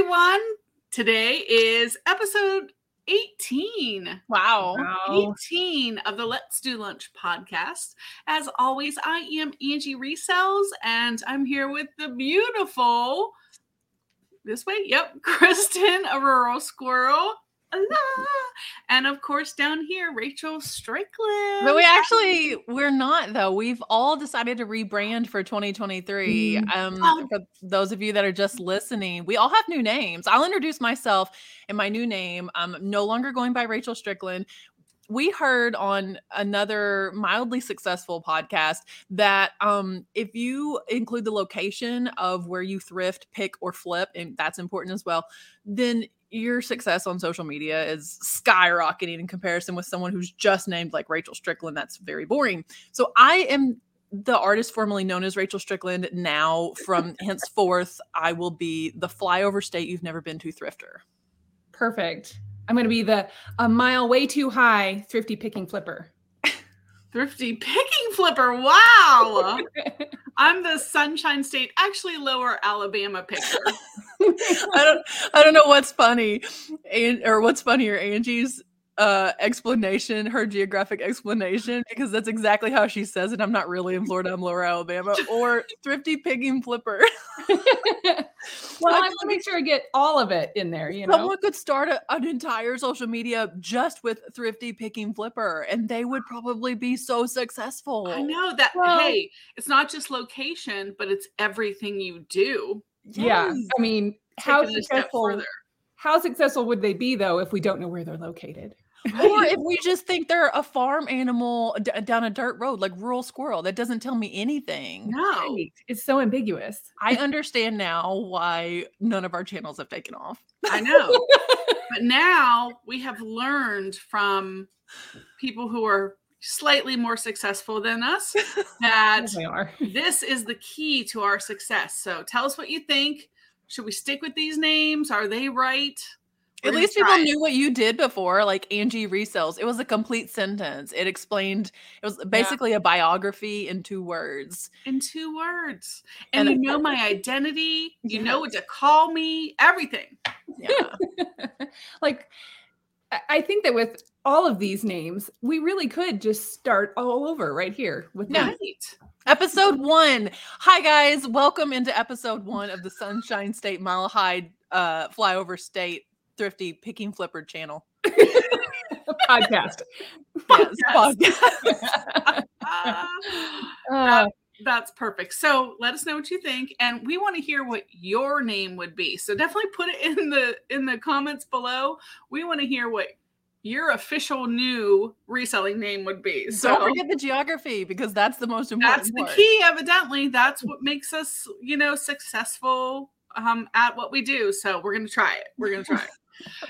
everyone. Today is episode 18. Wow. Wow. 18 of the Let's Do Lunch podcast. As always, I am Angie Resells, and I'm here with the beautiful, this way, yep, Kristen, a rural squirrel. Allah. And of course, down here, Rachel Strickland. But we actually we're not though. We've all decided to rebrand for 2023. Um Oh. for those of you that are just listening, we all have new names. I'll introduce myself and my new name. I'm no longer going by Rachel Strickland. We heard on another mildly successful podcast that um, if you include the location of where you thrift, pick, or flip, and that's important as well, then your success on social media is skyrocketing in comparison with someone who's just named like Rachel Strickland. That's very boring. So I am the artist formerly known as Rachel Strickland. Now, from henceforth, I will be the flyover state you've never been to thrifter. Perfect. I'm going to be the a mile way too high thrifty picking flipper. Thrifty picking flipper. Wow. I'm the Sunshine State, actually lower Alabama picker. I don't I don't know what's funny and or what's funnier, Angie's uh explanation, her geographic explanation, because that's exactly how she says it. I'm not really in Florida, I'm lower Alabama, or thrifty pigging flipper. well, I want to make sure I get all of it in there, you know. Someone could start a, an entire social media just with thrifty picking flipper, and they would probably be so successful. I know that, Well- hey, it's not just location, but it's everything you do. Yeah. Yes. I mean, how a step successful how successful would they be though if we don't know where they're located? Or if we just think they're a farm animal d- down a dirt road, like rural squirrel, that doesn't tell me anything. No. Right. It's so ambiguous. I understand now why none of our channels have taken off. I know. but now we have learned from people who are slightly more successful than us that They are. this is the key to our success. So tell us what you think. Should we stick with these names? Are they right? We're At gonna least people it. knew what you did before, like Angie resells. It was a complete sentence. It explained, it was basically a biography in two words. in two words. And, And you know my identity, you know what to call me, everything. Yeah. like I- I think that with all of these names, we really could just start all over right here with Yeah. them. Episode one. Hi, guys. Welcome into episode one of the Sunshine State Mile High uh, Flyover State Thrifty Picking Flipper channel. podcast. Yes, Podcast. Uh, that's perfect. So let us know what you think, and we want to hear what your name would be. So definitely put it in the in the comments below. We want to hear what your official new reselling name would be. So Don't forget the geography because that's the most important that's the part. key evidently that's what makes us you know successful um, at what we do so we're gonna try it we're gonna try it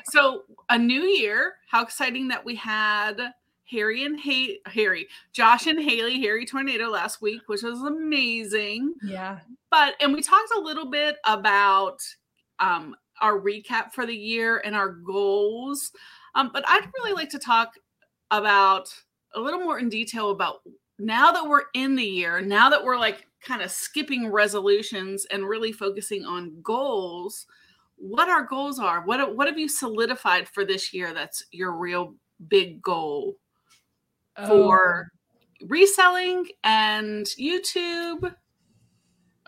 so a new year how exciting that we had harry and hay- harry josh and haley hairy tornado last week which was amazing yeah. but and we talked a little bit about um, our recap for the year and our goals um, but i'd really like to talk about a little more in detail about now that we're in the year now that we're like kind of skipping resolutions and really focusing on goals what our goals are what what have you solidified for this year that's your real big goal Oh, for reselling and youtube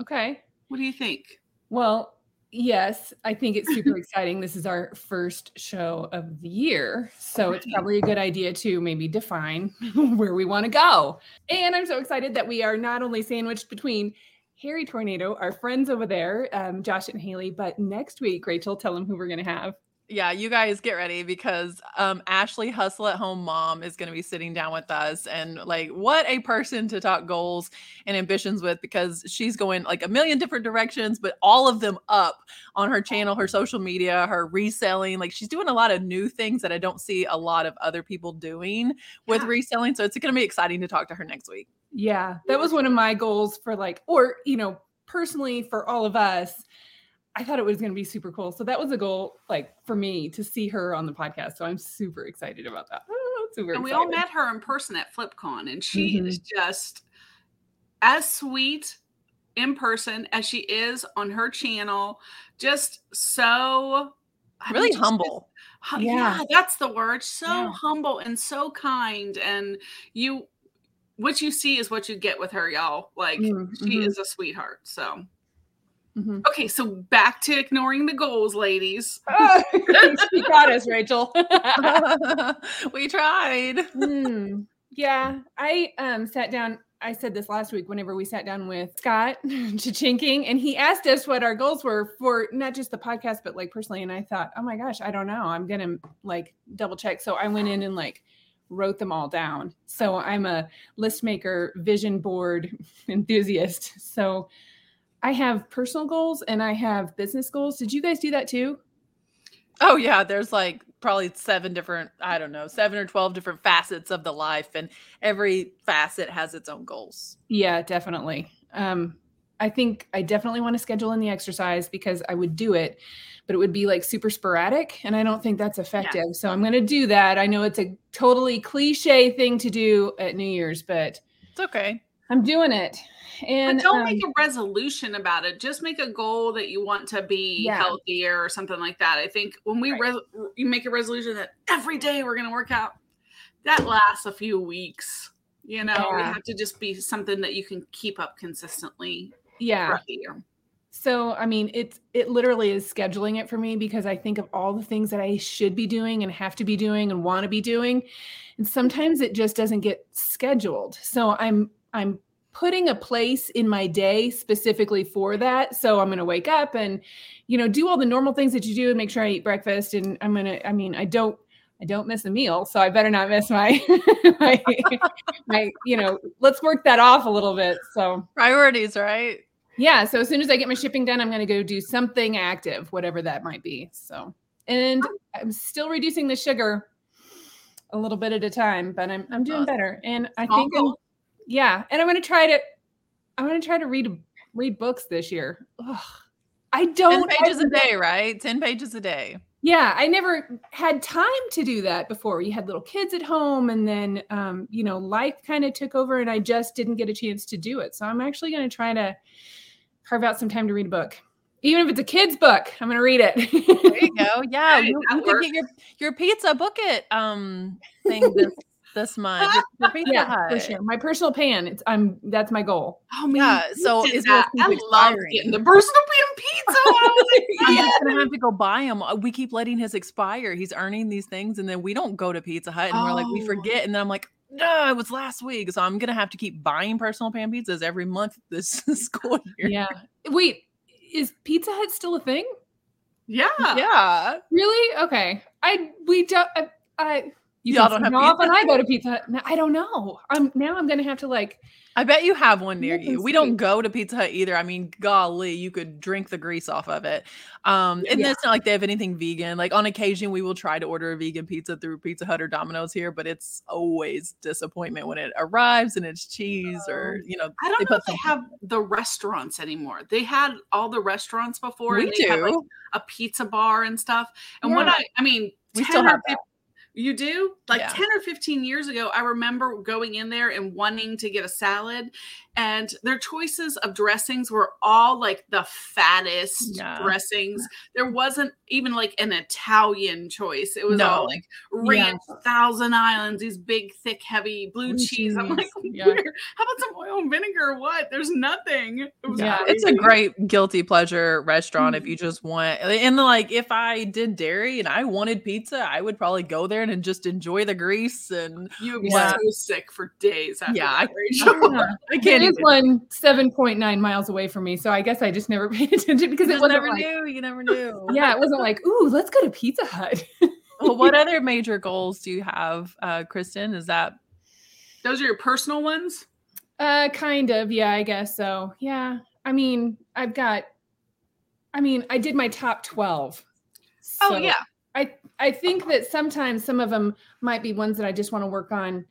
okay. what do you think Well, yes, I think it's super exciting. This is our first show of the year. So it's probably a good idea to maybe define where we want to go. And I'm so excited that we are not only sandwiched between Hairy Tornado, our friends over there, um, Josh and Haley, but next week, Rachel, tell them who we're going to have. yeah, you guys get ready because um Ashley Hustle at Home Mom is going to be sitting down with us and like what a person to talk goals and ambitions with because she's going like a million different directions but all of them up on her channel, her social media, her reselling. Like she's doing a lot of new things that I don't see a lot of other people doing with Yeah. reselling. So it's going to be exciting to talk to her next week. Yeah, that was one of my goals for like, or, you know, personally for all of us. I thought it was going to be super cool. So that was a goal, like for me, to see her on the podcast. So I'm super excited about that. Oh, super and we excited. all met her in person at FlipCon, and she mm-hmm. is just as sweet in person as she is on her channel. Just so I Really mean, humble. Hu- Yeah. yeah, that's the word. So Yeah. humble and so kind. And you, what you see is what you get with her, y'all. Like Mm, she mhm. is a sweetheart. So, Mhm. okay, so back to ignoring the goals, ladies. you got us, Rachel. we tried. Hmm. Yeah, I um sat down. I said this last week whenever we sat down with Scott Chichinking, and he asked us what our goals were for not just the podcast, but like personally. And I thought, oh my gosh, I don't know. I'm gonna like double check. So I went in and like wrote them all down. So I'm a list maker, vision board enthusiast. So I have personal goals and I have business goals. Did you guys do that too? Oh yeah, there's like probably seven different, I don't know, seven or 12 different facets of the life and every facet has its own goals. Yeah, definitely. Um, I think I definitely want to schedule in the exercise because I would do it, but it would be like super sporadic, and I don't think that's effective. So I'm going to do that. I know it's a totally cliche thing to do at New Year's, but It's okay. I'm doing it. And but don't um, make a resolution about it. Just make a goal that you want to be Yeah. healthier or something like that. I think when we Right. res- you make a resolution that every day we're going to work out, that lasts a few weeks. You know, it Yeah. have to just be something that you can keep up consistently yeah. So I mean, it's it literally is scheduling it for me because I think of all the things that I should be doing and have to be doing and want to be doing, and sometimes it just doesn't get scheduled. So I'm I'm putting a place in my day specifically for that. So I'm going to wake up and you know do all the normal things that you do and make sure I eat breakfast and I'm going to I mean, I don't I don't miss a meal, so I better not miss my my, my you know, let's work that off a little bit. So Priorities, right? Yeah. So as soon as I get my shipping done, I'm going to go do something active, whatever that might be. So, and I'm still reducing the sugar a little bit at a time, but I'm I'm doing better. And I think, I'm- yeah. And I'm going to try to, I'm going to try to read read books this year. Ugh. I don't. pages I- a day, right? 10 pages a day. yeah, I never had time to do that before. You had little kids at home, and then um, you know, life kind of took over, and I just didn't get a chance to do it. So I'm actually going to try to carve out some time to read a book, even if it's a kid's book. I'm going to read it. There you go. Yeah, you, you could get your your pizza book it um thing this this month. Your- your Pizza yeah, Hut. for sure. My personal pan. It's I'm that's my goal. Oh man, Yeah, so is that. I love expiring? getting the personal pan pizza. I was a I'm just gonna have to go buy them. We keep letting his expire. He's earning these things, and then we don't go to Pizza Hut, and we're like, we Oh. forget, and then I'm like, no, it was last week, so I'm gonna have to keep buying personal pan pizzas every month this school year. Yeah. Wait, is Pizza Hut still a thing? Yeah. yeah. Really? Okay. I we don't. I, I you Y'all don't have how often Pizza I go to Pizza Hut. No, I don't know. I'm now. I'm gonna have to like. I bet you have one near you. We see. don't go to Pizza Hut either. I mean, golly, you could drink the grease off of it. Um, and Yeah. it's not like they have anything vegan. Like on occasion, we will try to order a vegan pizza through Pizza Hut or Domino's here, but it's always disappointment when it arrives and it's cheese or you know. I don't They know put if they something- have the restaurants anymore. They had all the restaurants before. We and they had, like, do. a pizza bar and stuff. And when I, I mean, We still have that. 15 You do? Like Yeah. 10 or 15 years ago, I remember going in there and wanting to get a salad, and their choices of dressings were all like the fattest Yeah. dressings. There wasn't even like an Italian choice. It was No. all like ranch, Thousand Islands, these big, thick, heavy blue Blue cheese. I'm like, yeah. how about some oil and vinegar what? There's nothing. It was Yeah, It's a great guilty pleasure restaurant if Mhm. you just want. And like, if I did dairy and I wanted pizza, I would probably go there and just enjoy the grease. And You would be Yeah. so sick for days after Yeah, I- Rachel. Yeah. I There can't is even. one seven point nine miles away from me, so I guess I just never paid attention because it You wasn't never like, knew. You never knew. yeah, it wasn't like, ooh, let's go to Pizza Hut. well, what other major goals do you have, uh, Kristen? Is that Those are your personal ones? Uh, kind of, yeah, I guess so. Yeah, I mean, I've got, I mean, I did my top twelve. Oh, yeah. I I think that sometimes some of them might be ones that I just want to work on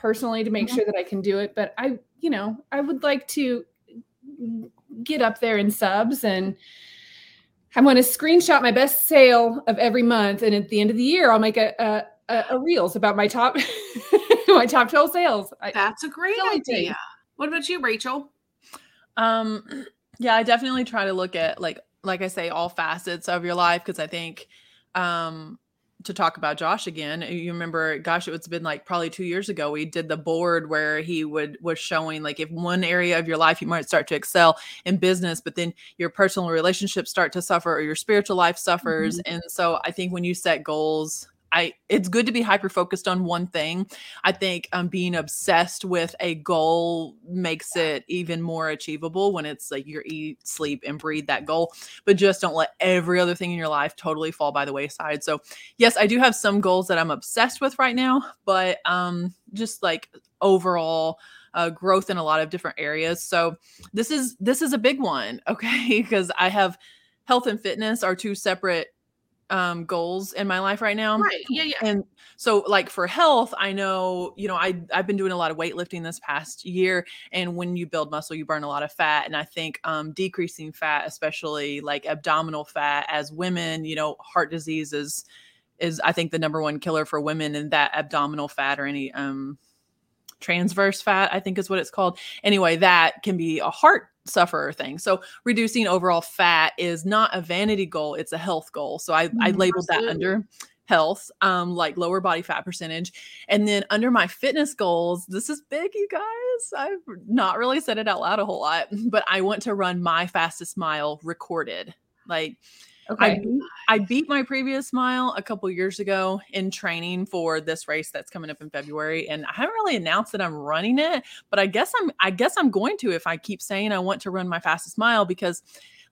personally to make Mhm. sure that I can do it. But I, you know, I would like to get up there in subs and. I want to screenshot my best sale of every month, and at the end of the year, I'll make a a, a, a reels about my top my top twelve sales. That's a great Silly thing. idea. What about you, Rachel? Um, yeah, I definitely try to look at like like I say, all facets of your life because I think um to talk about Josh again, you remember, gosh, it's been like probably two years ago. We did the board where he would was showing like if one area of your life you might start to excel in business, but then your personal relationships start to suffer or your spiritual life suffers. Mm-hmm. And so I think when you set goals I it's good to be hyper focused on one thing. I think um, being obsessed with a goal makes it even more achievable when it's like you eat, sleep, and breathe that goal. But just don't let every other thing in your life totally fall by the wayside. So yes, I do have some goals that I'm obsessed with right now, but um, just like overall uh, growth in a lot of different areas. So this is this is a big one, okay? Because I have health and fitness are two separate um goals in my life right now. Right. Yeah, yeah. And so like for health, I know, you know, I I've been doing a lot of weightlifting this past year and when you build muscle, you burn a lot of fat and I think um decreasing fat, especially like abdominal fat as women, you know, heart disease is is I think the number one killer for women and that abdominal fat or any um transverse fat, I think is what it's called. Anyway, that can be a heart sufferer thing. So reducing overall fat is not a vanity goal, it's a health goal. So I, I mm-hmm. labeled that under health, um, like lower body fat percentage. And then under my fitness goals, this is big, you guys. I've not really said it out loud a whole lot, but I want to run my fastest mile recorded. Like Okay. I beat, I beat my previous mile a couple years ago in training for this race that's coming up in February, and I haven't really announced that I'm running it. But I guess I'm I guess I'm going to if I keep saying I want to run my fastest mile because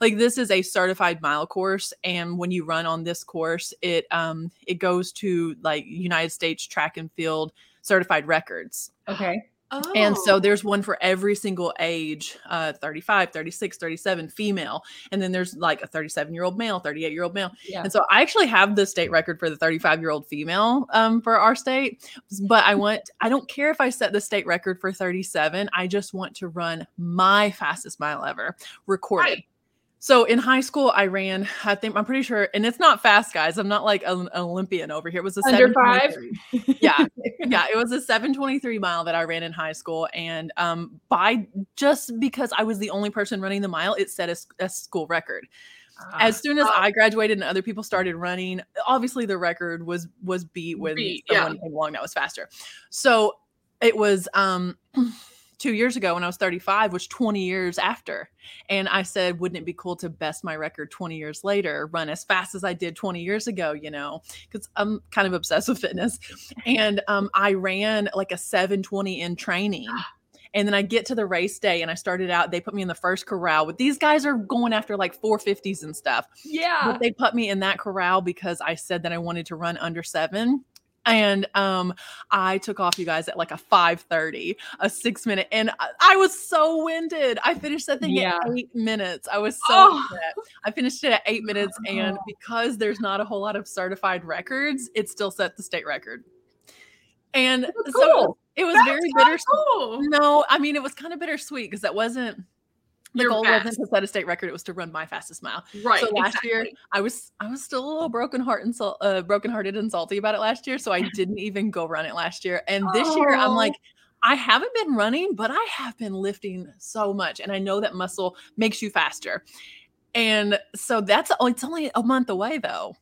like this is a certified mile course and when you run on this course it um it goes to like united states track and field certified records okay Oh. And so oh. there's one for every single age uh, 35, 36, 37 female. And then there's like a 37 year old male, 38 year old male. Yeah. And so I actually have the state record for the 35 year old female um, for our state. But I want, I don't care if I set the state record for 37. I just want to run my fastest mile ever recorded. Right. So in high school, I ran. I think I'm pretty sure, and it's not fast, guys. I'm not like an Olympian over here. It was a under five. yeah, yeah. It was a 723 mile that I ran in high school, and um, by just because I was the only person running the mile, it set a, a school record. As ah. soon as I graduated and other people started running, obviously the record was was beat when beat, someone yeah. came along that was faster. So it was um two years ago when I was 35 was 20 years after. And I said, wouldn't it be cool to best my record 20 years later, run as fast as I did 20 years ago, you know, because I'm kind of obsessed with fitness. And um, I ran like a 720 in training. And then I get to the race day and I started out, they put me in the first corral, but these guys are going after like 450s and stuff. Yeah. But they put me in that corral because I said that I wanted to run under seven and um i took off you guys at like a 5.30 a six minute and I, I, was so winded i finished that thing yeah. at eight minutes i was so oh. i finished it at eight minutes and oh. because there's not a whole lot of certified records it still set the state record and That's so it was That's very bittersweet cool. no i mean it was kind of bittersweet because that wasn't the You're goal fast. wasn't to set a state record; it was to run my fastest mile. Right. So last exactly. year, I was I was still a little broken heart and so, uh, broken hearted and salty about it last year, so I didn't even go run it last year. And this oh. year, I'm like, I haven't been running, but I have been lifting so much, and I know that muscle makes you faster. And so that's it's only a month away though.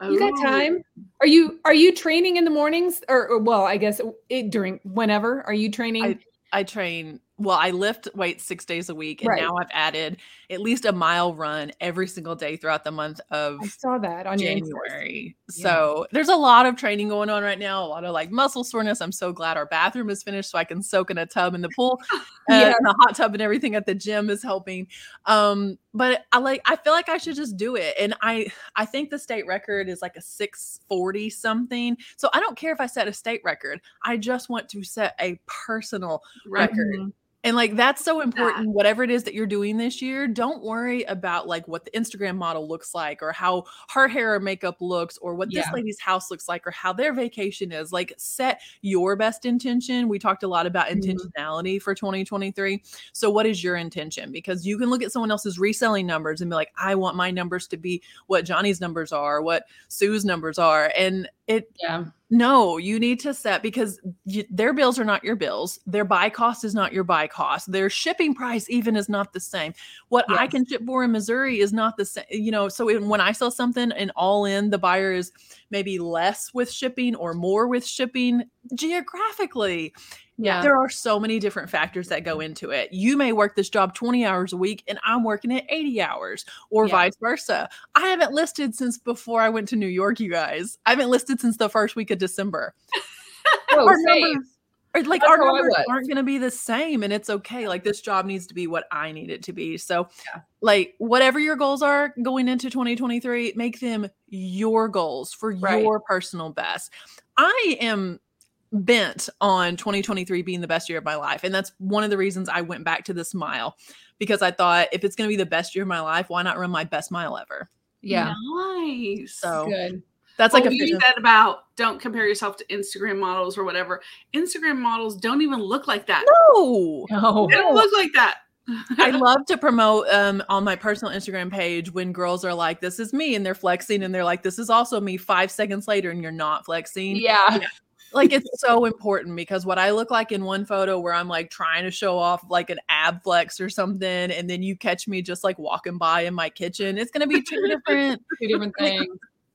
You got time? Are you are you training in the mornings or, or well, I guess it, during whenever are you training? I, I train well, I lift weights six days a week, and right. now I've added at least a mile run every single day throughout the month of I saw that on January. So there's a lot of training going on right now, a lot of like muscle soreness. I'm so glad our bathroom is finished so I can soak in a tub in the pool. yeah. And the hot tub and everything at the gym is helping. Um, but I like I feel like I should just do it. And I I think the state record is like a 640 something. So I don't care if I set a state record. I just want to set a personal record. Mm-hmm and like that's so important. Yeah. Whatever it is that you're doing this year, don't worry about like what the Instagram model looks like or how her hair or makeup looks or what yeah. this lady's house looks like or how their vacation is. Like set your best intention. We talked a lot about mm-hmm. intentionality for 2023. So what is your intention? Because you can look at someone else's reselling numbers and be like, I want my numbers to be what Johnny's numbers are, what Sue's numbers are. And it yeah No, you need to set because you, their bills are not your bills. Their buy cost is not your buy cost. Their shipping price even is not the same. What I can ship for in Missouri is not the same. You know, so when when I sell something and all in, the buyer is maybe less with shipping or more with shipping geographically. Yeah. There are so many different factors that go into it. You may work this job 20 hours a week and I'm working it 80 hours or Yeah. vice versa. I haven't listed since before I went to New York, you guys. I haven't listed since the first week of December. Oh, Our same. numbers- or, like That's our numbers aren't going to be the same and it's okay. Like this job needs to be what I need it to be. So Yeah. like whatever your goals are going into 2023, make them your goals for Right. your personal best. I am bent on 2023 being the best year of my life. And that's one of the reasons I went back to the mile because I thought if it's going to be the best year of my life, why not run my best mile ever? Yeah. Nice. So Good. that's Well, like a you said about don't compare yourself to Instagram models or whatever. Instagram models don't even look like that. no. No. They don't look like that. I love to promote um, on my personal Instagram page when girls are like, "This is me," and they're flexing, and they're like, "This is also me." Five seconds later, and you're not flexing. Yeah. Like it's so important because what I look like in one photo where I'm like trying to show off like an ab flex or something, and then you catch me just like walking by in my kitchen, it's gonna be two different Two different things.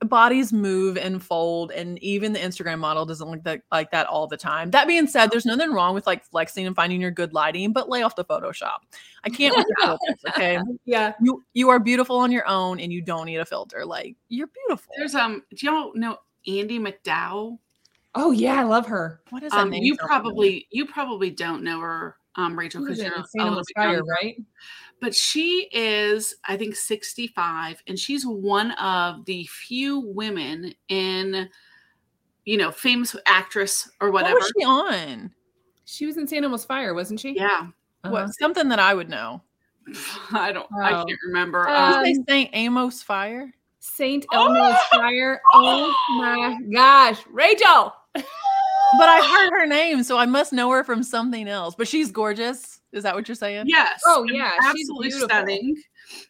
bodies move and fold and even the instagram model doesn't look that, like that all the time that being said there's nothing wrong with like flexing and finding your good lighting but lay off the photoshop i can't with filters, okay Yeah. you you are beautiful on your own and you don't need a filter like you're beautiful There's um, do y'all know Andie MacDowell? Oh yeah, I love her. what is that Um, name you sound familiar? probably you probably don't know her, um, Rachel, She because you're a little bit Fire, younger. right? But she is, I think, 65, and she's one of the few women in, you know, famous actress or what whatever. was she on She was in Saint Elmo's Fire, wasn't she? Yeah, Uh-huh. what something that i would know I don't, I Oh. can't remember. Uh, um, Did they say amos fire Saint Elmo's Fire. Oh my gosh, Rachel. But i heard her name so i must know her from something else but she's gorgeous is that what you're saying yes. Oh, yeah, absolutely beautiful. stunning.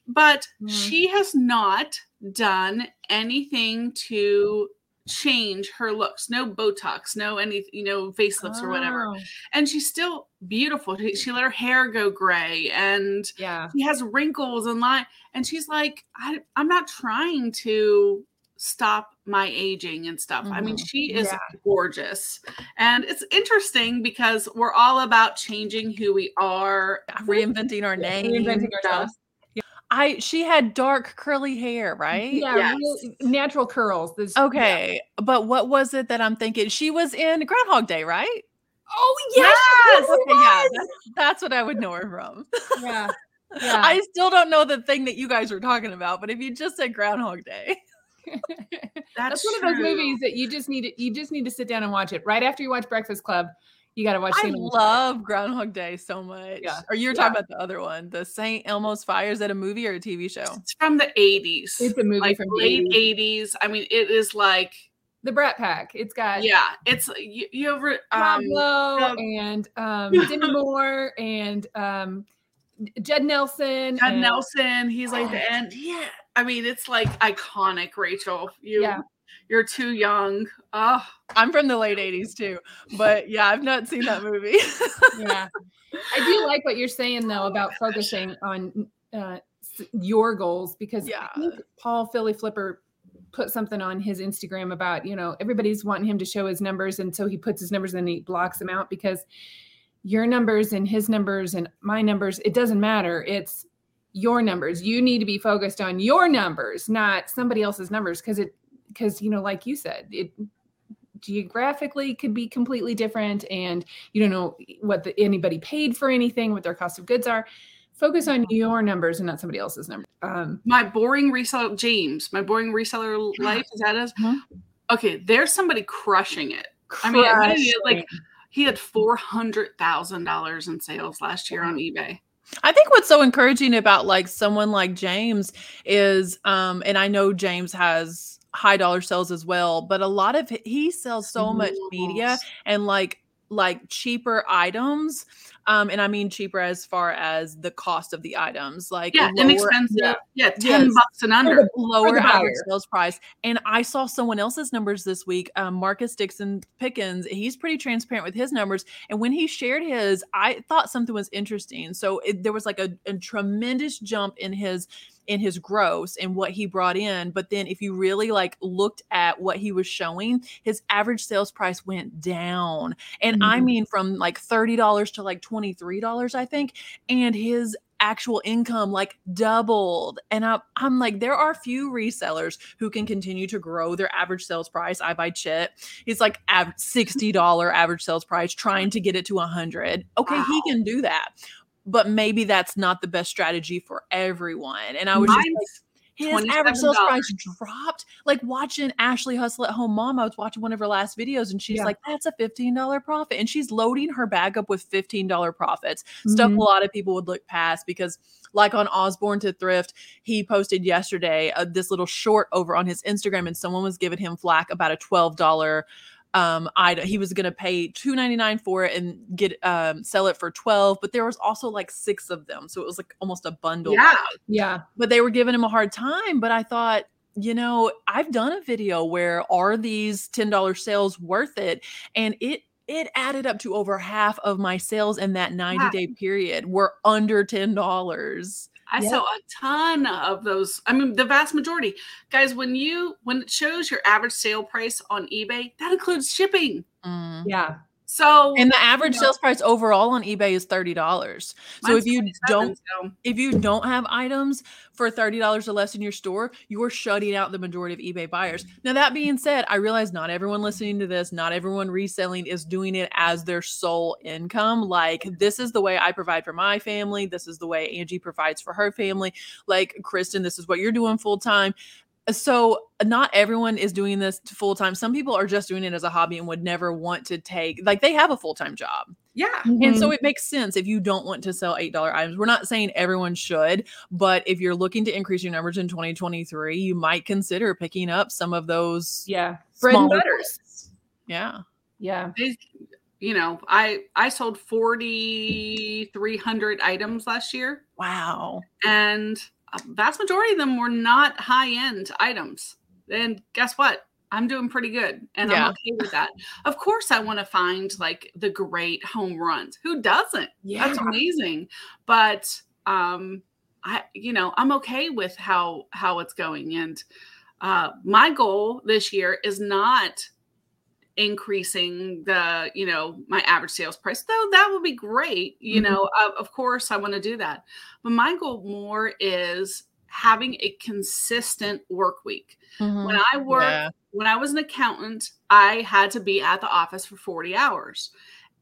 But Mhm. she has not done anything to change her looks. No Botox, no any, you know, facelifts or whatever. Oh, and she's still beautiful. She, she let her hair go gray and Yeah. she has wrinkles and line. And she's like, I, I'm not trying to stop my aging and stuff. I mean, Mhm. she is Yeah. gorgeous. And it's interesting because we're all about changing who we are. reinventing our name Reinventing ourselves. I she had dark curly hair, right? Yeah, Yes. real- natural curls. This, Okay, but what was it that I'm thinking? She was in Groundhog Day, right? Oh Yes! yes, Okay, yeah, that's, that's what I would know her from. yeah, yeah. I still don't know the thing that you guys were talking about, but if you just said Groundhog Day, That's, That's one of those movies that you just need to you just need to sit down and watch it right after you watch Breakfast Club. You got to watch. I Saint Elmo's Fire. love Groundhog Day so much. Yeah. Or you're Yeah. talking about the other one, the St. Elmo's Fire. Is that a movie or a TV show? It's from the 80s. It's a movie like from late 80s. 80s. I mean, it is like, The Brat Pack. It's got yeah, it's you, you ever um Pablo um, and um, Demi Moore and um, Judd Nelson. Jed and- Nelson. He's like the Oh. end. Yeah. I mean, it's like iconic, Rachel. You Yeah. you're too young. Oh, I'm from the late 80s too, but yeah, I've not seen that movie. Yeah, I do like what you're saying though about focusing on uh, your goals because Yeah. Paul Philly Flipper put something on his Instagram about you know everybody's wanting him to show his numbers and so he puts his numbers and he blocks them out because your numbers and his numbers and my numbers it doesn't matter it's your numbers you need to be focused on your numbers not somebody else's numbers because it because you know like you said it geographically could be completely different and you don't know what the, anybody paid for anything what their cost of goods are focus on your numbers and not somebody else's numbers um my boring reseller James, my boring reseller life is that is Mhm. okay. There's somebody crushing it. I mean, what did he- like he had four hundred thousand dollars in sales last year on eBay. I think what's so encouraging about like someone like James is, um, and I know James has high dollar sales as well, but a lot of he sells so much media and like like cheaper items Um, and I mean cheaper as far as the cost of the items, like Yeah, lower- inexpensive. yeah, Yeah, ten Yes. bucks and under. lower average sales price. And I saw someone else's numbers this week. Um, Marcus Dixon Pickens, he's pretty transparent with his numbers. And when he shared his, I thought something was interesting. So it, there was like a, a tremendous jump in his in his gross and what he brought in but then if you really like looked at what he was showing his average sales price went down. And i Mhm. mean from like $30 to like $23 i think and his actual income like doubled. And I, i'm like there are few resellers who can continue to grow their average sales price. I buy chit he's like av- $60 average sales price trying to get it to 100 okay he can do that but maybe that's not the best strategy for everyone and i was just like his average sales price dropped. Like watching Ashley hustle at home mom, I was watching one of her last videos and she's Yeah. like, that's a $15 profit. And she's loading her bag up with $15 profits. Stuff Mhm. a lot of people would look past because, like on Osborne to Thrift, he posted yesterday uh, this little short over on his Instagram and someone was giving him flack about a $12 um item he was going to pay 2.99 for it and get um sell it for 12 but there was also like six of them so it was like almost a bundle Yeah. Yeah. but they were giving him a hard time. But I thought, you know, I've done a video where are these $10 sales worth it? And it it added up to over half of my sales in that 90 Yeah. day period were under $10. I Yep. saw a ton of those. I mean, the vast majority. Guys, when you when it shows your average sale price on eBay, that includes shipping. Mm. Yeah. So And the average know- sales price overall on eBay is $30. So if you don't so- if you don't have items for $30 or less in your store, you're shutting out the majority of eBay buyers. Now, that being said, I realize not everyone listening to this, not everyone reselling is doing it as their sole income. Like, this is the way I provide for my family. This is the way Angie provides for her family. Like, Kristen, this is what you're doing full time. So, not everyone is doing this full time. Some people are just doing it as a hobby and would never want to take, like, they have a full time job. yeah. And so Mhm. it makes sense if you don't want to sell $8 items. We're not saying everyone should, but if you're looking to increase your numbers in 2023, you might consider picking up some of those yeah. Bread and butters. points. Yeah. Yeah. They- you know, I I sold 4300 items last year Wow. and a vast majority of them were not high-end items. And guess what? I'm doing pretty good and Yeah. I'm okay with that. Of course I want to find like the great home runs. Who doesn't? Yeah. That's amazing. But um I you know, I'm okay with how how it's going and uh my goal this year is not increasing the you know my average sales price though that would be great you Mhm. know of, of course i want to do that but my goal more is having a consistent work week Mhm. when i work Yeah. when I was an accountant, I had to be at the office for 40 hours.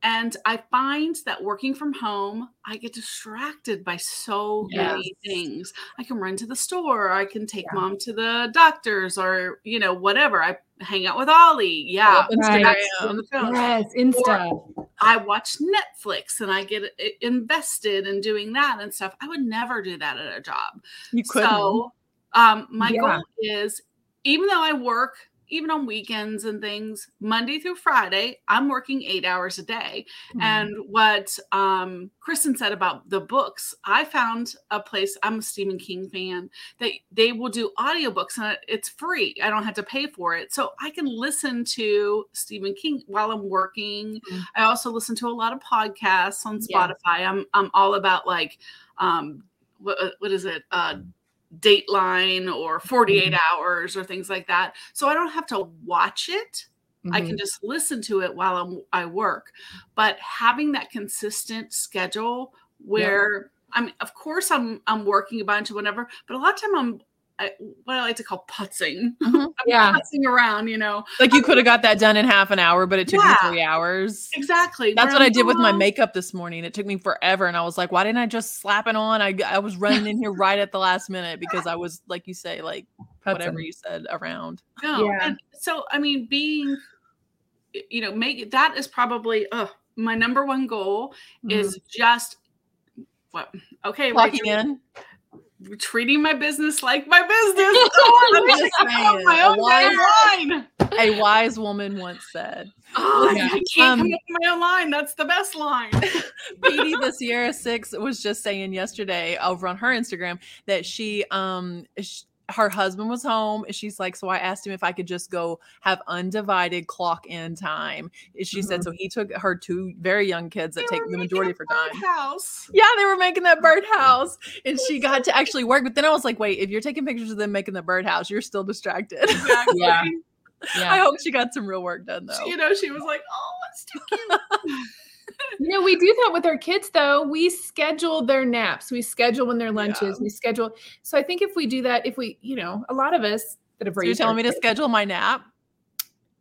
And I find that working from home, I get distracted by so many things. I can run to the store, I can take Yeah. mom to the doctors, or you know, whatever. I hang out with Ollie. Yeah. Pull up Right. That's Instagram. on the phone. Yes. Insta. I watch Netflix and I get invested in doing that and stuff. I would never do that at a job. You couldn't. So, um, my Yeah. goal is even though I work even on weekends and things, Monday through Friday, I'm working eight hours a day. Mm-hmm. And what um, Kristen said about the books, I found a place. I'm a Stephen King fan. They they will do audiobooks and it's free. I don't have to pay for it, so I can listen to Stephen King while I'm working. Mhm. I also listen to a lot of podcasts on Yeah. Spotify. I'm I'm all about like um, what what is it? Uh, Dateline or 48 hours or things like that. So I don't have to watch it. I Mhm. can just listen to it while I'm, I work. But having that consistent schedule where I'm, of course I'm I'm working a bunch or whatever, but a lot of time I'm I, what I like to call putzing. Mhm. I'm Yeah. putzing around, you know. Like you could have got that done in half an hour, but it took Yeah. you three hours. Exactly. That's where what I I'm did with my makeup this morning. It took me forever, and I was like, "Why didn't I just slap it on?" I I was running in here right at the last minute because I was, like you say, like whatever you said around. No. Yeah. And so I mean being you know, make that is probably uh my number one goal is just what okay, Clocking Rachel, in. Treating my business like my business. Oh, I'm I just I could have saying, my a own wise- line. A wise woman once said. Oh, Yeah. I can't Um, come up with my own line. That's the best line. Petey the Sierra Six was just saying yesterday over on her Instagram that she um sh- her husband was home. and She's like, so I asked him if I could just go have undivided clock in time. And She said mm-hmm. so. He took her two very young kids that They take the majority a of her time. house Yeah, they were making that birdhouse, and she got to actually work. But then I was like, wait, if you're taking pictures of them making the birdhouse, you're still distracted. Exactly. Yeah. I hope she got some real work done though. You know, she was like, "Oh, it's too cute." You know, we do that with our kids though. We schedule their naps. We schedule when their lunches. We schedule. So I think if we do that, if we, you know, a lot of us that have So you're telling me to schedule my nap?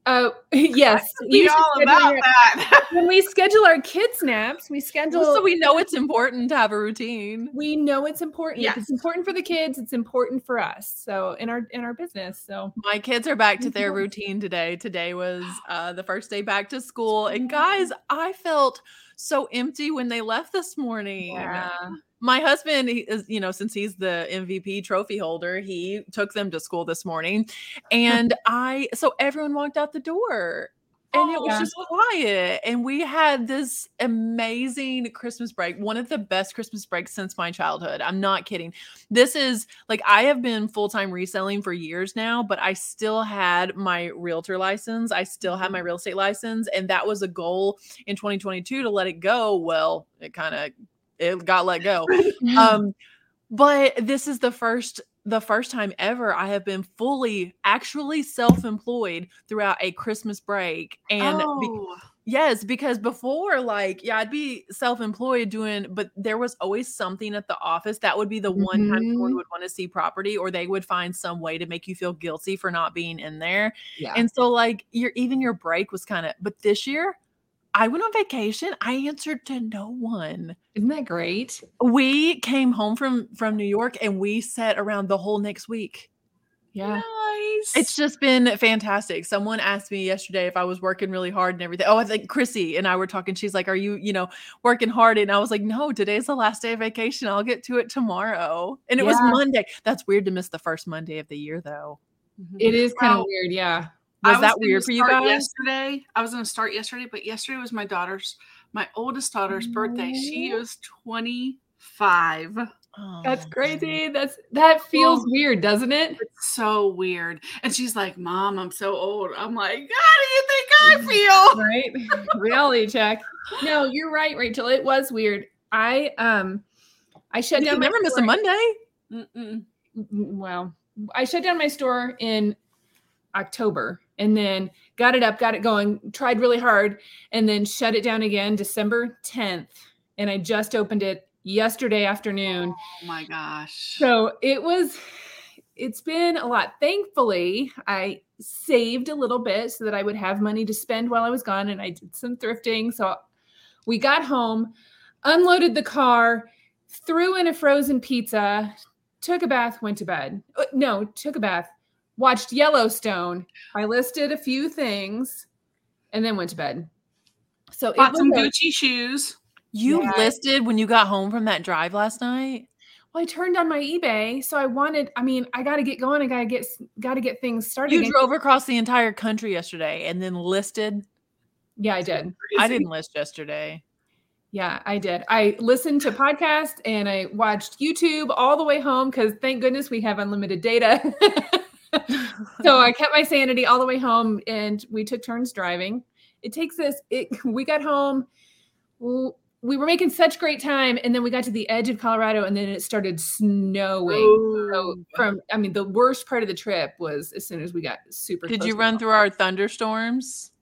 Oh, yes. Should all about your- that. when we schedule our kids' naps, we schedule. Well, so we know it's important to have a routine. we know it's important. If Yes. it's important for the kids, it's important for us. So in our in our business. So My kids are back to their routine today. Today was uh, the first day back to school. And guys, I felt so empty when they left this morning. My husband is, you know, since he's the MVP trophy holder, he took them to school this morning. And I, so everyone walked out the door. And it was just quiet. And we had this amazing Christmas break, one of the best Christmas breaks since my childhood. I'm not kidding. This is like I have been full time reselling for years now, but I still had my realtor license. I still had my mm-hmm. real estate license. And that was a goal in 2022 to let it go. Well, it kind of it got let go. Um, but this is the first the first time ever I have been fully actually self-employed throughout a Christmas break. And be- oh, Yes, because before, like, yeah, I'd be self-employed doing, but there was always something at the office that would be the one time someone Mhm. would want to see property, or they would find some way to make you feel guilty for not being in there. yeah. And so, like, your even your break was kind of. But this year, I went on vacation. I answered to no one. Isn't that great? We came home from from New York, and we sat around the whole next week. Yeah. nice. It's just been fantastic. Someone asked me yesterday if I was working really hard and everything. Oh, I think Chrissy and I were talking. She's like, Are you, you know, working hard? And I was like, No, today's the last day of vacation. I'll get to it tomorrow. And it was Monday. That's weird to miss the first Monday of the year, though. It is kind of Well, weird. Yeah. Was I that weird for you guys? Yesterday, I was going to start yesterday, but yesterday was my daughter's, my oldest daughter's birthday. She Aw. is 25. That's Oh. crazy. That's that feels Well, weird, doesn't it? It's so weird. And she's like, Mom, I'm so old. I'm like, How do you think I feel? right reality check no you're right rachel it was weird i um i shut You down can my never miss a Monday. Mm-mm. Mm, well i shut down my store in october and then got it up got it going tried really hard and then shut it down again december 10th and i just opened it yesterday afternoon. Oh my gosh. so it was it's been a lot. Thankfully i saved a little bit so that i would have money to spend while i was gone and i did some thrifting. So we got home unloaded the car threw in a frozen pizza took a bath went to bed. Uh, no took a bath watched yellowstone i listed a few things and then went to bed so it Bought was some a- Gucci shoes. You Yeah. listed when you got home from that drive last night. well, I turned on my eBay, so I wanted. I mean, I got to get going. I got to get got to get things started. You again. drove across the entire country yesterday and then listed. Yeah, I did. I didn't list yesterday. Yeah, I did. I listened to podcasts and I watched YouTube all the way home because thank goodness we have unlimited data. so I kept my sanity all the way home and we took turns driving. It takes us it we got home we were making such great time and then we got to the edge of Colorado and then it started snowing. So Oh. from I mean the worst part of the trip was as soon as we got super Did you run through our thunderstorms?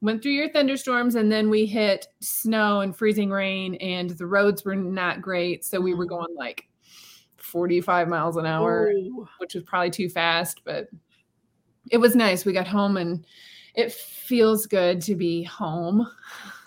went through your thunderstorms and then we hit snow and freezing rain and the roads were not great so we were Mm. going like 45 miles an hour Ooh. which was probably too fast but it was nice we got home and it feels good to be home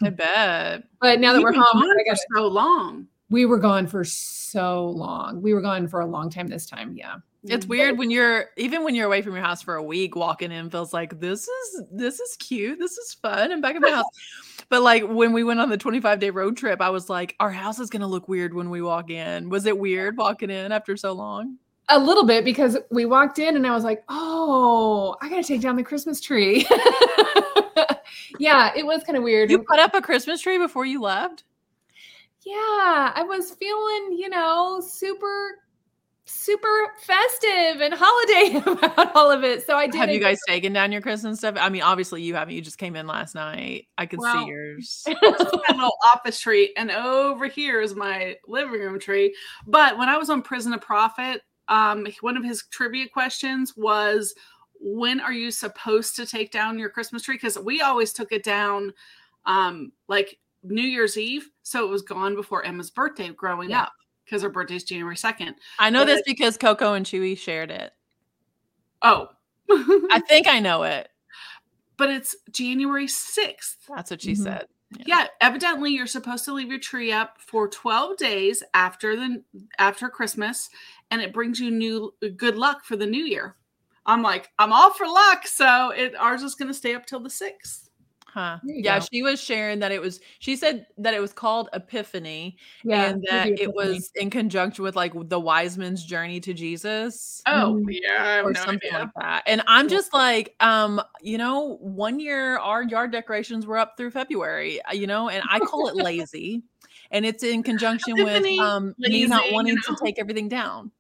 I bet. but now that You've we're home for so long. we were gone for so long we were gone for a long time this time yeah It's weird when you're even when you're away from your house for a week, walking in feels like this is this is cute, this is fun. I'm back in my house. But like when we went on the 25 day road trip, I was like, our house is gonna look weird when we walk in. Was it weird walking in after so long? A little bit because we walked in and I was like, oh, I got to take down the Christmas tree. yeah, it was kind of weird. You put up a Christmas tree before you left? Yeah, I was feeling, you know, super super festive and holiday about all of it. So I did. Have you guys taken down your Christmas stuff? I mean, obviously you haven't. You just came in last night. I could Well, see yours. my little office tree, and over here is my living room tree. But when I was on Prison of Profit, um, one of his trivia questions was, "When are you supposed to take down your Christmas tree?" Because we always took it down, um, like New Year's Eve, so it was gone before Emma's birthday growing Yeah. up. Because her birthday's January second. I know this But- because Coco and Chewy shared it. Oh, I think I know it. but it's January sixth. That's what she Mhm. said. Yeah, evidently you're supposed to leave your tree up for 12 days after the after Christmas and it brings you new good luck for the new year. I'm like, I'm all for luck, so it ours is going to stay up till the 6th. Huh. Yeah, go. she was sharing that it was she said that it was called Epiphany yeah, and that a it was in conjunction with like the wise man's journey to Jesus. Oh, Mm. yeah, I have or no something idea. like that. And I'm just like, um, you know, one year our yard decorations were up through February, uh, you know, and I call it lazy. And it's in conjunction with Epiphany, um me not lazy, you wanting know. to take everything down.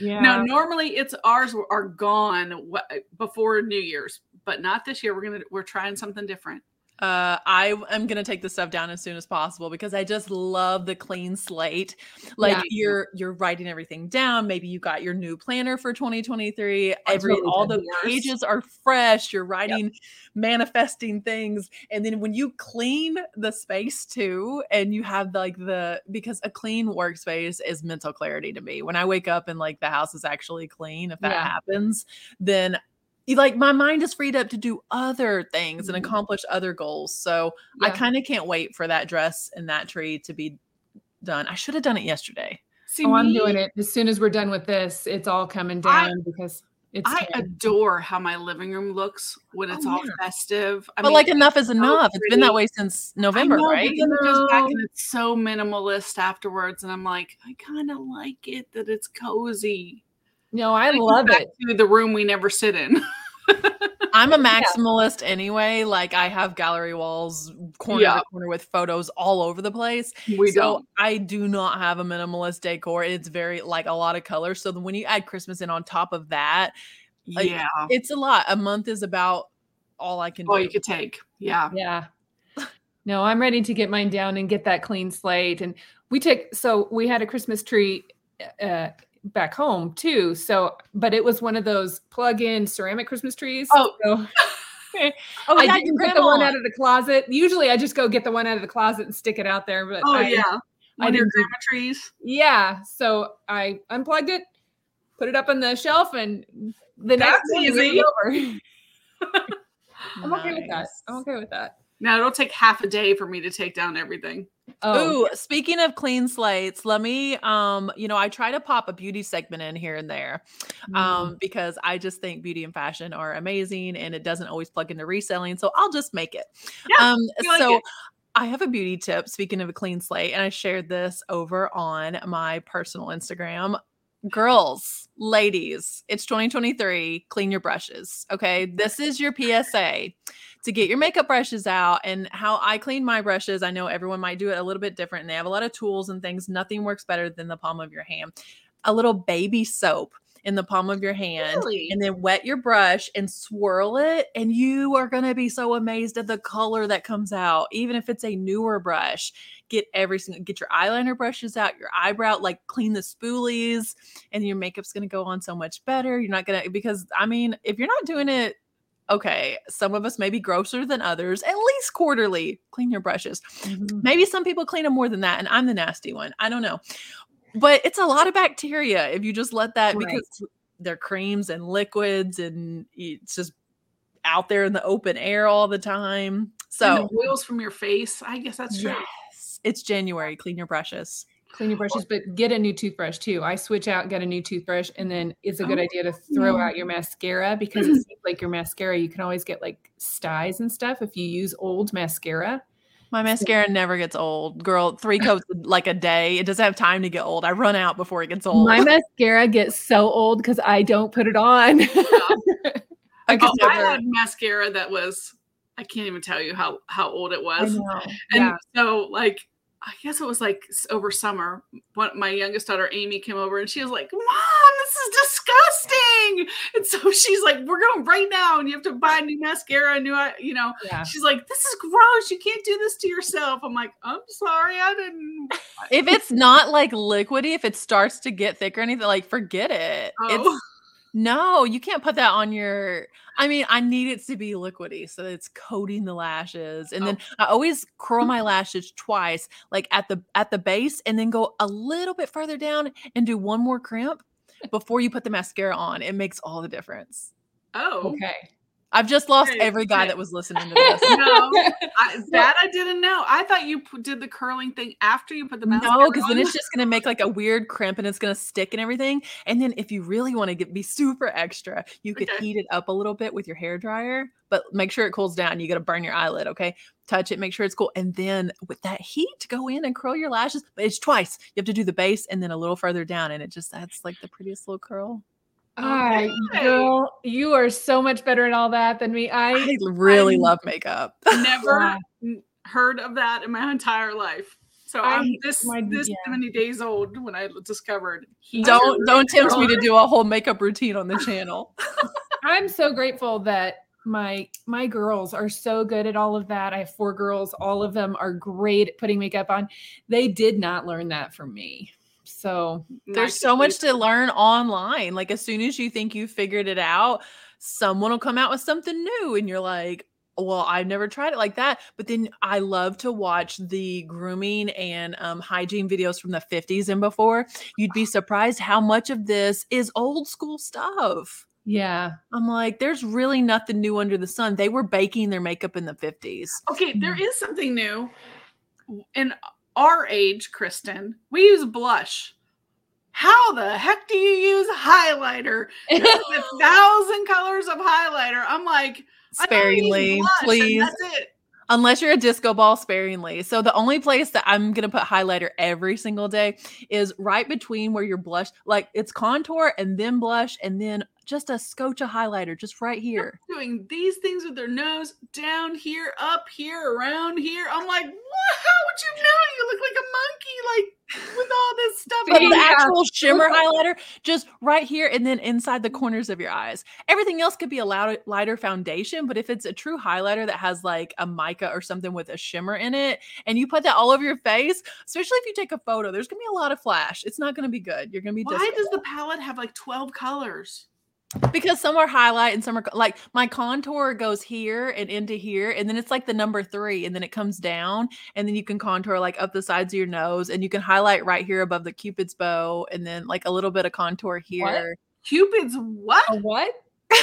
yeah. Now, normally it's ours are gone wh- before New Year's, but not this year. We're going to we're trying something different. Uh, I am gonna take the stuff down as soon as possible because I just love the clean slate. Like Yeah. you're you're writing everything down. Maybe you got your new planner for 2023. Every totally all the pages are fresh. You're writing, manifesting things, and then when you clean the space too, and you have like the because a clean workspace is mental clarity to me. When I wake up and like the house is actually clean, if that Yeah. happens, then like my mind is freed up to do other things and Mhm. accomplish other goals. So I kind of can't wait for that dress and that tree to be done. I should have done it yesterday. See, Oh, I'm doing it as soon as we're done with this. It's all coming I- down because it's I time. adore how my living room looks when it's Oh, all yeah. festive. I but mean, like enough is enough. It's been that way since I November, know, right? Then it goes back and it's so minimalist afterwards, and I'm like, I kind of like it that it's cozy. No, I love it. To the room we never sit in. I'm a maximalist anyway. Like I have gallery walls corner Yeah. to corner with photos all over the place. we so don't. I do not have a minimalist decor. It's very like a lot of colors. So when you add Christmas in on top of that, like, yeah. it's a lot. A month is about all I can All do. you could take. Yeah. Yeah. No, I'm ready to get mine down and get that clean slate. And we took so we had a Christmas tree uh back home too. So but it was one of those plug-in ceramic Christmas trees. Oh. so oh, I didn't get the one out of the closet. Usually I just go get the one out of the closet and stick it out there. But Oh I- yeah. I grandma trees. Yeah. So I unplugged it, put it up on the shelf, and the next That's morning it easy. was over. I'm okay with that. I'm okay with that. Now it'll take half a day for me to take down everything. Oh, Ooh, speaking of clean slates, let me um, you know, I try to pop a beauty segment in here and there. mm. Um, because I just think beauty and fashion are amazing and it doesn't always plug into reselling. So I'll just make it. Yeah, um like so it. I have a beauty tip, speaking of a clean slate, and I shared this over on my personal Instagram. Girls, ladies, it's 2023. Clean your brushes. Okay. This is your PSA to get your makeup brushes out. And how I clean my brushes, I know everyone might do it a little bit different and they have a lot of tools and things. Nothing works better than the palm of your hand. A little baby soap in the palm of your hand Really? and then wet your brush and swirl it and you are going to be so amazed at the color that comes out even if it's a newer brush get every single get your eyeliner brushes out your eyebrow like clean the spoolies and your makeup's going to go on so much better you're not going to because i mean if you're not doing it okay some of us may be grosser than others at least quarterly clean your brushes Mhm. maybe some people clean them more than that and i'm the nasty one i don't know but it's a lot of bacteria if you just let that Right. because they're creams and liquids and it's just out there in the open air all the time And so the oils from your face. I guess that's true. yes it's january clean your brushes clean your brushes, but get a new toothbrush too. I switch out, get a new toothbrush, and then it's a good Oh. idea to throw Mm. out your mascara because it seems like your mascara, you can always get like styes and stuff if you use old mascara. My mascara never gets old. Girl, three coats like a day. It doesn't have time to get old. I run out before it gets old. My mascara gets so old because I don't put it on. I could Oh, I had mascara that was I can't even tell you how how old it was. And Yeah. so like I guess it was like over summer. One, my youngest daughter Amy came over and she was like, "Mom, this is disgusting!" And so she's like, "We're going right now, and you have to buy new mascara, and new, eye-" you know." Yeah. She's like, "This is gross. You can't do this to yourself." I'm like, "I'm sorry, I didn't." if it's not like liquidy, if it starts to get thick or anything, like forget it. It's Oh. No, you can't put that on your. I mean, I need it to be liquidy so that it's coating the lashes, and oh. then I always curl my lashes twice, like at the at the base, and then go a little bit further down and do one more crimp before you put the mascara on. It makes all the difference. Oh, Okay. I've just lost every guy that was listening to this. no, I, that I didn't know. I thought you p- did the curling thing after you put the mascara. No, because then it's just gonna make like a weird crimp and it's gonna stick and everything. And then if you really want to get be super extra, you could Okay. heat it up a little bit with your hair dryer, but make sure it cools down. You gotta burn your eyelid, okay? Touch it, make sure it's cool, and then with that heat, go in and curl your lashes. But it's twice. You have to do the base and then a little further down, and it just that's like the prettiest little curl. Hi, Okay. girl, you are so much better at all that than me. I I really I'm- love makeup. never Yeah. heard of that in my entire life. So I- I'm this my- this yeah. many days old when I discovered. don't don't tempt me to do a whole makeup routine on the channel. I'm so grateful that my my girls are so good at all of that. I have four girls, all of them are great at putting makeup on. They did not learn that from me. So There's so much to learn online. Like as soon as you think you figured it out, someone will come out with something new and you're like, well, I've never tried it like that. But then I love to watch the grooming and um, hygiene videos from the 50s and before. You'd be surprised how much of this is old school stuff. yeah. I'm like, there's really nothing new under the sun. They were baking their makeup in the 50s. Okay, there is something new. In our age, Kristen, we use blush. How the heck do you use highlighter? There's a thousand colors of highlighter. I'm like, Sparingly, blush, please. That's it. unless you're a disco ball sparingly. So the only place that I'm gonna put highlighter every single day is right between where your blush, like it's contour and then blush and then just a scotch of highlighter just right here. doing these things with their nose down here, up here, around here. I'm like, what? How would you know? You look like a monkey, like with all this stuff. But the actual shimmer highlighter just right here and then inside the mm-hmm. corners of your eyes. Everything else could be a lighter foundation, but if it's a true highlighter that has like a mica or something with a shimmer in it, and you put that all over your face, especially if you take a photo, there's gonna be a lot of flash. It's not gonna be good. You're gonna be Why does the palette have like 12 colors? Because some are highlight and some are like my contour goes here and into here and then it's like the number three and then it comes down and then you can contour like up the sides of your nose and you can highlight right here above the cupid's bow and then like a little bit of contour here Cupid's what? A what?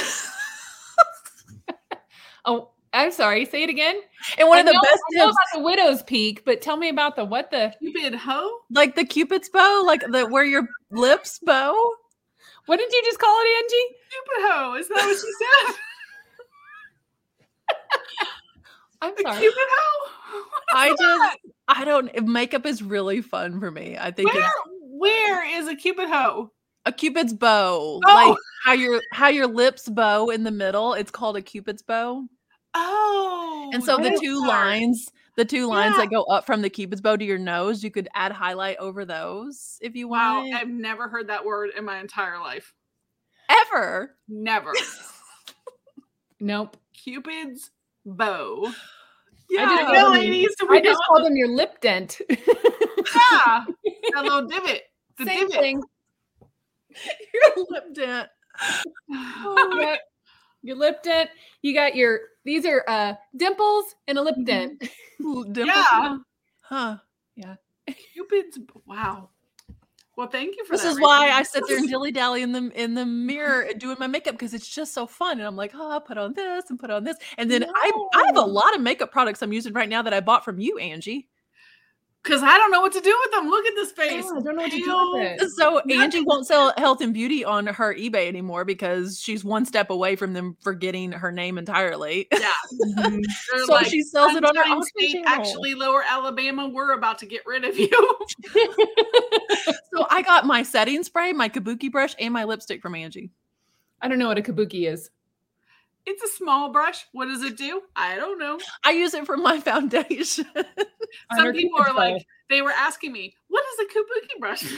Oh, I'm sorry. Say it again. and one I of the know- best I know tips about the widow's peak, but tell me about the what the Cupid hoe? like the cupid's bow like the where your lips bow what did you just call it, Angie? Cupid hoe. Is that what she said? I'm The sorry. Cupid hoe? I that? just i don't makeup is really fun for me i think Where, where is a Cupid hoe? a cupid's bow Oh. like how your how your lips bow in the middle it's called a cupid's bow Oh. And so the two smart. lines, the two lines Yeah. that go up from the cupid's bow to your nose, you could add highlight over those if you want Wow, want. I've never heard that word in my entire life. Ever. Never. Nope. Cupid's bow. Yeah. just I call know, them- ladies. do I just know? called them your lip dent. Yeah. that little divot. The Same divot. thing. your lip dent. Oh, yep. Your lip dent. You got your these are uh dimples and a lip dent. Ooh, dimple. Yeah. Huh. Yeah. Cupid's wow. Well, thank you for This that. is why I sit there and dilly dally in the in the mirror doing my makeup because it's just so fun. And I'm like, oh, I'll put on this and put on this. And then I I have a lot of makeup products I'm using right now that I bought from you, Angie. Because I don't know what to do with them. Look at this face. Oh, I don't know what to do with it. So Angie won't sell health and beauty on her eBay anymore because she's one step away from them forgetting her name entirely. Yeah. Mhm. So like, she sells it on her Sunshine own State. Actually, Lower Alabama, we're about to get rid of you. So I got my setting spray, my kabuki brush, and my lipstick from Angie. I don't know what a kabuki is. It's a small brush. What does it do? I don't know. I use it for my foundation. Some people are like, they were asking me, what is a kabuki brush?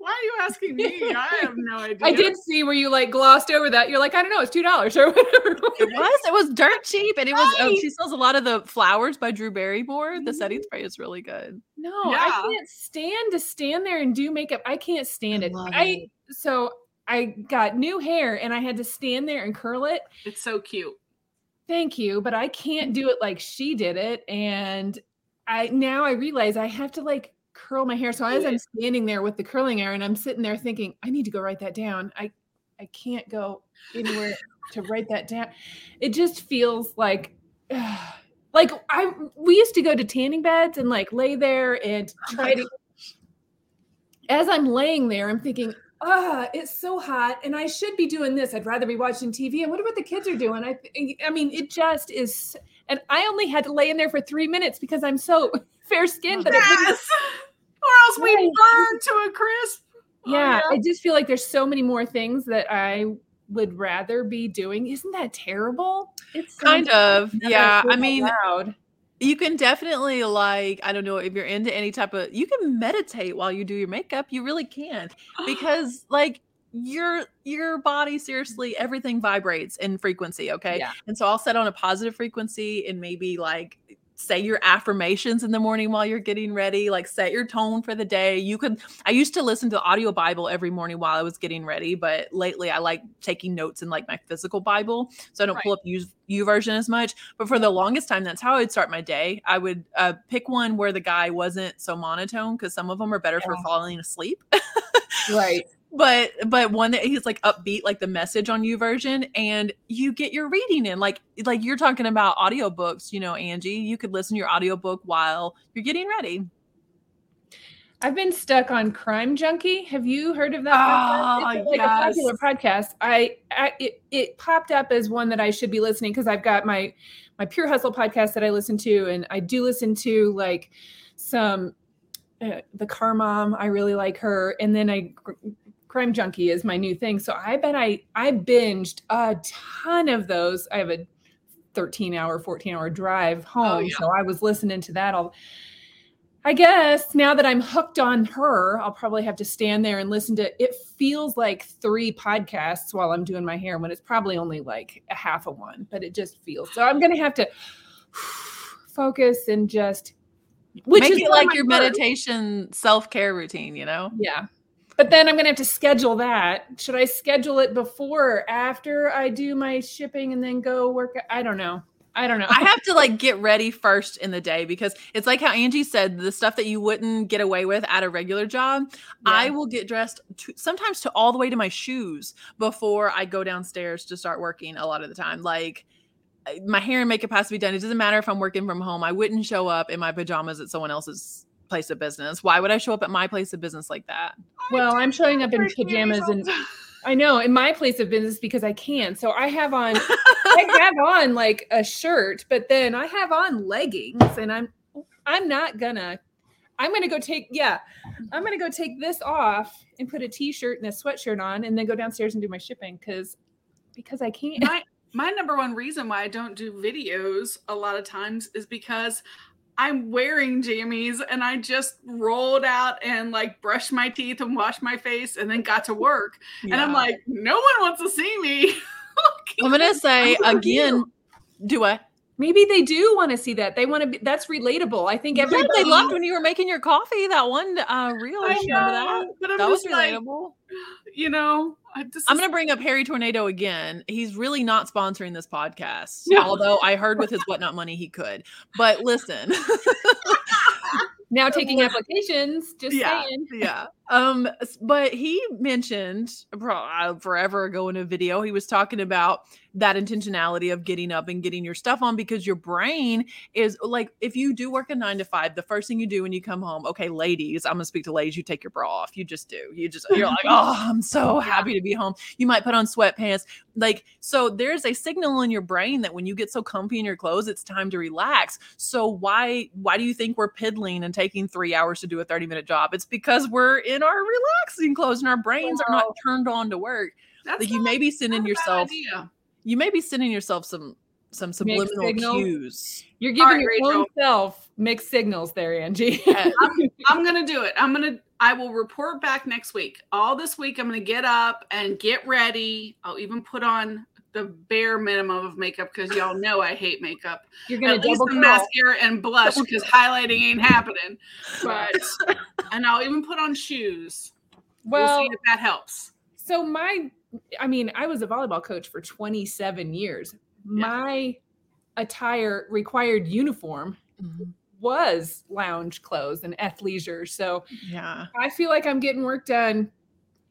Why are you asking me? I have no idea. I did see where you like glossed over that. You're like, I don't know, it's two dollars or whatever. it was. It was dirt cheap, and it was. Oh, she sells a lot of the flowers by Drew Barrymore. The setting mm-hmm. spray is really good. No, Yeah. I can't stand to stand there and do makeup. I can't stand I it. love I so I got new hair and I had to stand there and curl it. It's so cute. Thank you, but I can't do it like she did it. And I now I realize I have to like curl my hair. So as I'm standing there with the curling iron, I'm sitting there thinking, I need to go write that down. I I can't go anywhere to write that down. It just feels like like I we used to go to tanning beds and like lay there and try to as I'm laying there, I'm thinking, ah, it's so hot, and I should be doing this. I'd rather be watching TV. And what about the kids are doing? I, I mean, it just is. And I only had to lay in there for three minutes because I'm so fair skinned that. Yes. Or else we Right. burn to a crisp. Oh, Yeah, I just feel like there's so many more things that I would rather be doing. Isn't that terrible? It's Kind of. Yeah. I I mean, loud. You can definitely like. I don't know if you're into any type of. You can meditate while you do your makeup. You really can because like your your body seriously everything vibrates in frequency okay Yeah. and so i'll set on a positive frequency and maybe like say your affirmations in the morning while you're getting ready like set your tone for the day. You could i used to listen to the audio bible every morning while i was getting ready but lately i like taking notes in like my physical bible so i don't pull up you YouVersion as much. But for the longest time that's how i would start my day. I would uh, pick one where the guy wasn't so monotone because some of them are better for falling asleep. Right. But but one that he's like upbeat like the message on YouVersion and you get your reading in like like you're talking about audiobooks you know angie you could listen to your audiobook while you're getting ready I've been stuck on Crime Junkie. Have you heard of that? Oh, podcast? It's like yes. a popular podcast. I, I it, it popped up as one that I should be listening because I've got my my Pure Hustle podcast that I listen to, and I do listen to like some uh, the Car Mom. I really like her, and then I Crime Junkie is my new thing. So I bet I I binged a ton of those. I have a 13 hour, 14 hour drive oh, home, yeah. so I was listening to that all. I guess now that I'm hooked on her, I'll probably have to stand there and listen to it feels like three podcasts while I'm doing my hair when it's probably only like a half of one, but it just feels so I'm gonna have to focus and just which make is it like your meditation self-care routine you know Yeah. But then I'm gonna have to schedule that. Should I schedule it before or after I do my shipping and then go work? I don't know. I don't know. I have to like get ready first in the day because it's like how Angie said the stuff that you wouldn't get away with at a regular job. I will get dressed to, sometimes to all the way to my shoes before I go downstairs to start working a lot of the time. Like my hair and makeup has to be done. It doesn't matter if I'm working from home. I wouldn't show up in my pajamas at someone else's place of business. Why would I show up at my place of business like that? well, I'm showing up in pajamas and I know in my place of business because I can. So I have on I have on like a shirt, but then I have on leggings and I'm I'm not gonna I'm gonna go take yeah, I'm gonna go take this off and put a t-shirt and a sweatshirt on and then go downstairs and do my shipping because because I can't. my my number one reason why I don't do videos a lot of times is because I'm wearing jammies and I just rolled out and like brushed my teeth and washed my face and then got to work. And I'm like, no one wants to see me. I'm gonna say again, do I? Maybe they do want to see that. They want to be that's relatable. I think Yeah, everybody they loved when you were making your coffee. That one uh reel. I Remember that? That was just like, relatable. you know, I just I'm going to bring up Hairy Tornado again. He's really not sponsoring this podcast, No. although I heard with his whatnot money he could. But listen, now taking applications. Just Yeah. saying. yeah. Um, but he mentioned uh, forever ago in a video, he was talking about that intentionality of getting up and getting your stuff on because your brain is like, if you do work a nine to five, the first thing you do when you come home, okay, ladies, I'm gonna speak to ladies, you take your bra off. You just do. You just, you're like, oh, I'm so happy to be home. You might put on sweatpants. Like, so there's a signal in your brain that when you get so comfy in your clothes, it's time to relax. So why, why do you think we're piddling and taking three hours to do a 30 minute job? It's because we're in our relaxing clothes and our brains are not turned on to work. That's Like you may be sending yourself, you may be sending yourself some some subliminal cues. You're giving right, your own self mixed signals there, Angie. Yeah. I'm gonna do it. I'm gonna. I will report back next week. All this week, I'm gonna get up and get ready. I'll even put on the bare minimum of makeup because y'all know I hate makeup. You're gonna At least the mascara and blush because highlighting ain't happening. But and I'll even put on shoes. We'll, Well, see if that helps. so my, I mean, I was a volleyball coach for 27 years. My attire required uniform Mhm. was lounge clothes and athleisure. So Yeah. I feel like I'm getting work done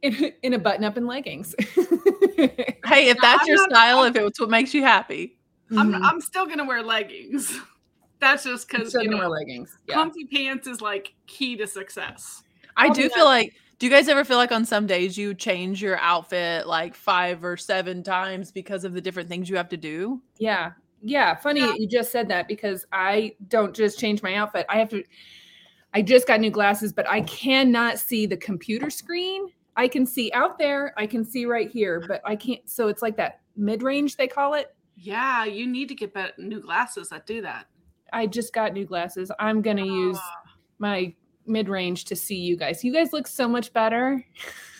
in, in a button up and leggings. Hey, if that's I'm your not- style, if it's what makes you happy. I'm, Mhm. I'm still gonna wear leggings. That's just because still you know wear leggings. Yeah. comfy pants is like key to success. I do feel like do you guys ever feel like on some days you change your outfit like five or seven times because of the different things you have to do? Yeah. Yeah. Funny Yeah. you just said that because I don't just change my outfit. I have to, I just got new glasses, but I cannot see the computer screen. I can see out there, I can see right here, but I can't. So it's like that mid range, they call it. Yeah, you need to get better, new glasses that do that. I just got new glasses. I'm going to use Ah. my mid range to see you guys. You guys look so much better.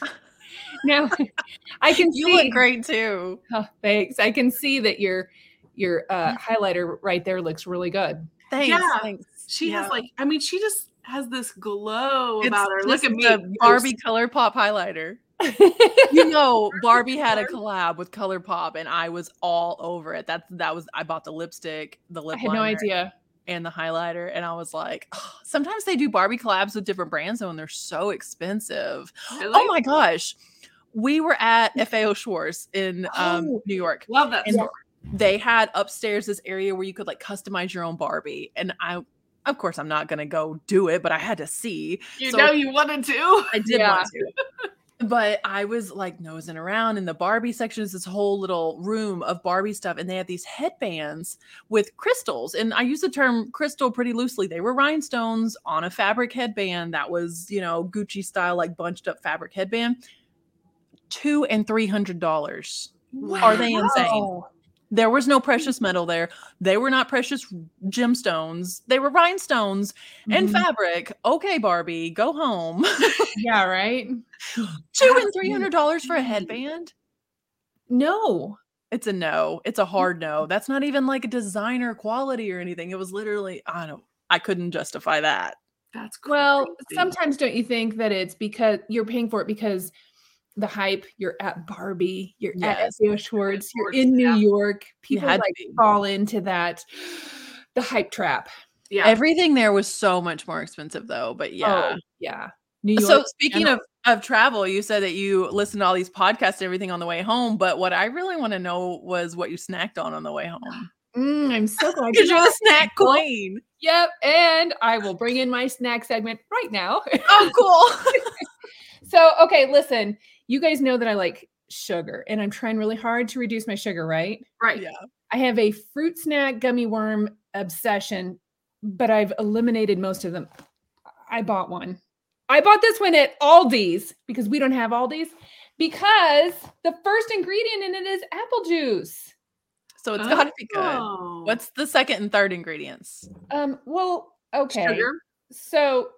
now I can You see. look great too. Oh, thanks. I can see that your your uh, highlighter right there looks really good. Thanks. Yeah. thanks. She Yeah. has like, I mean, she just has this glow It's about her. Look at me, the Barbie ColourPop highlighter. You know, Barbie had a collab with ColourPop, and I was all over it. That's that was I bought the lipstick, the lip I had no idea. and the highlighter, and I was like, "Oh, sometimes they do Barbie collabs with different brands, though, and they're so expensive. Really? Oh my gosh. We were at FAO Schwarz in um, Oh. New York. Love that And store. They had upstairs this area where you could like customize your own Barbie. And I, of course, I'm not going to go do it, but I had to see. You so- know you wanted to. I did Yeah. want to. But I was like nosing around in the Barbie section is this whole little room of Barbie stuff, and they had these headbands with crystals. And I use the term crystal pretty loosely. They were rhinestones on a fabric headband that was, you know, Gucci style, like bunched up fabric headband. Two and three hundred dollars. Are they insane? Wow. There was no precious metal there. They were not precious gemstones. They were rhinestones and Mhm. fabric. Okay, Barbie, go home. Yeah, right. Two and three hundred dollars for a headband. No. It's a no. It's a hard no. That's not even like a designer quality or anything. It was literally, I don't I couldn't justify that. That's crazy. Well, sometimes don't you think that it's because you're paying for it because the hype, you're at Barbie, you're Yes. at FAO Schwarz, you're in New yeah. York. People had like fall into that the hype trap. yeah. Everything there was so much more expensive though. But yeah. Oh, yeah. New York. So speaking of of travel, you said that you listened to all these podcasts and everything on the way home. But what I really want to know was what you snacked on on the way home. Mm, I'm so glad Because you you're the snack queen. Yep. And I will bring in my snack segment right now. Oh, cool. so, okay, listen, you guys know that I like sugar and I'm trying really hard to reduce my sugar, right? right. yeah. I have a fruit snack gummy worm obsession, but I've eliminated most of them. I bought one. I bought this one at Aldi's because we don't have Aldi's because the first ingredient in it is apple juice. So it's got to be good. Oh. What's the second and third ingredients? Um, well, okay. sugar? So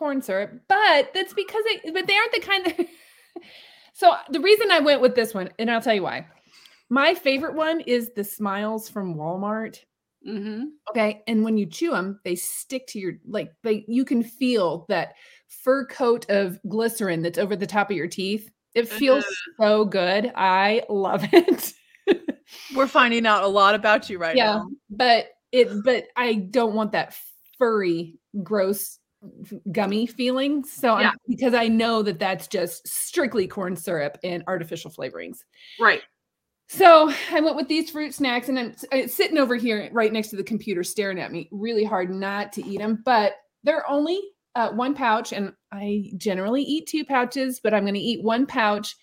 corn syrup, but that's because they but they aren't the kind that so the reason I went with this one, and I'll tell you why. My favorite one is the smiles from Walmart. Mm-hmm. Okay. And when you chew them, they stick to your like they you can feel that fur coat of glycerin that's over the top of your teeth. It feels so good. I love it. We're finding out a lot about you right yeah. now. But it but I don't want that furry, gross gummy feeling. So Yeah. I'm, because I know that that's just strictly corn syrup and artificial flavorings. Right. So I went with these fruit snacks, and I'm, i sitting over here right next to the computer, staring at me, really hard not to eat them. But they're only uh, one pouch, and I generally eat two pouches, but I'm going to eat one pouch,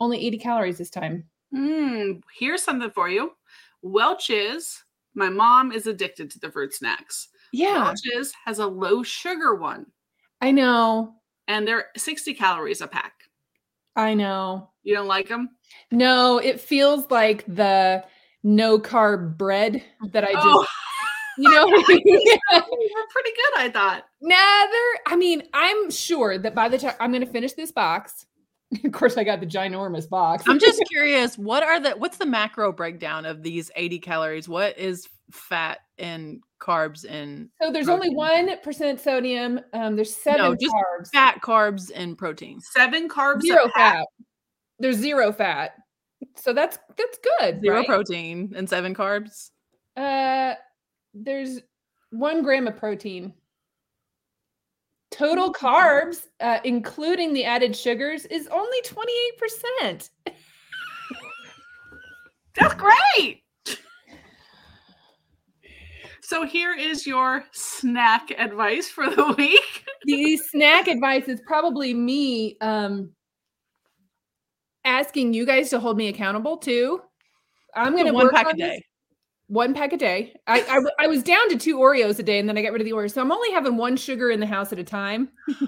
only 80 calories this time. Mm, here's something for you. Welch's. My mom is addicted to the fruit snacks. Yeah, Welch's has a low sugar one, I know, and they're 60 calories a pack. I know. You don't like them? No, it feels like the no carb bread that I just, Oh, you know. you were pretty good, I thought. Neither. I mean, I'm sure that by the time I'm going to finish this box, of course, I got the ginormous box. I'm just curious, what are the what's the macro breakdown of these 80 calories? What is fat and carbs and so there's only one percent sodium. Um, there's seven no, just carbs, fat, carbs, and protein? Seven carbs. a zero pack. fat. There's zero fat. So that's that's good. Zero right? protein and seven carbs. Uh, there's one gram of protein. Total carbs, uh, including the added sugars, is only 28%. That's great. So here is your snack advice for the week. the snack advice is probably me um asking you guys to hold me accountable too. I'm gonna one work pack a on this- day. One pack a day. I I was down to two Oreos a day, and then I got rid of the Oreos. So I'm only having one sugar in the house at a time.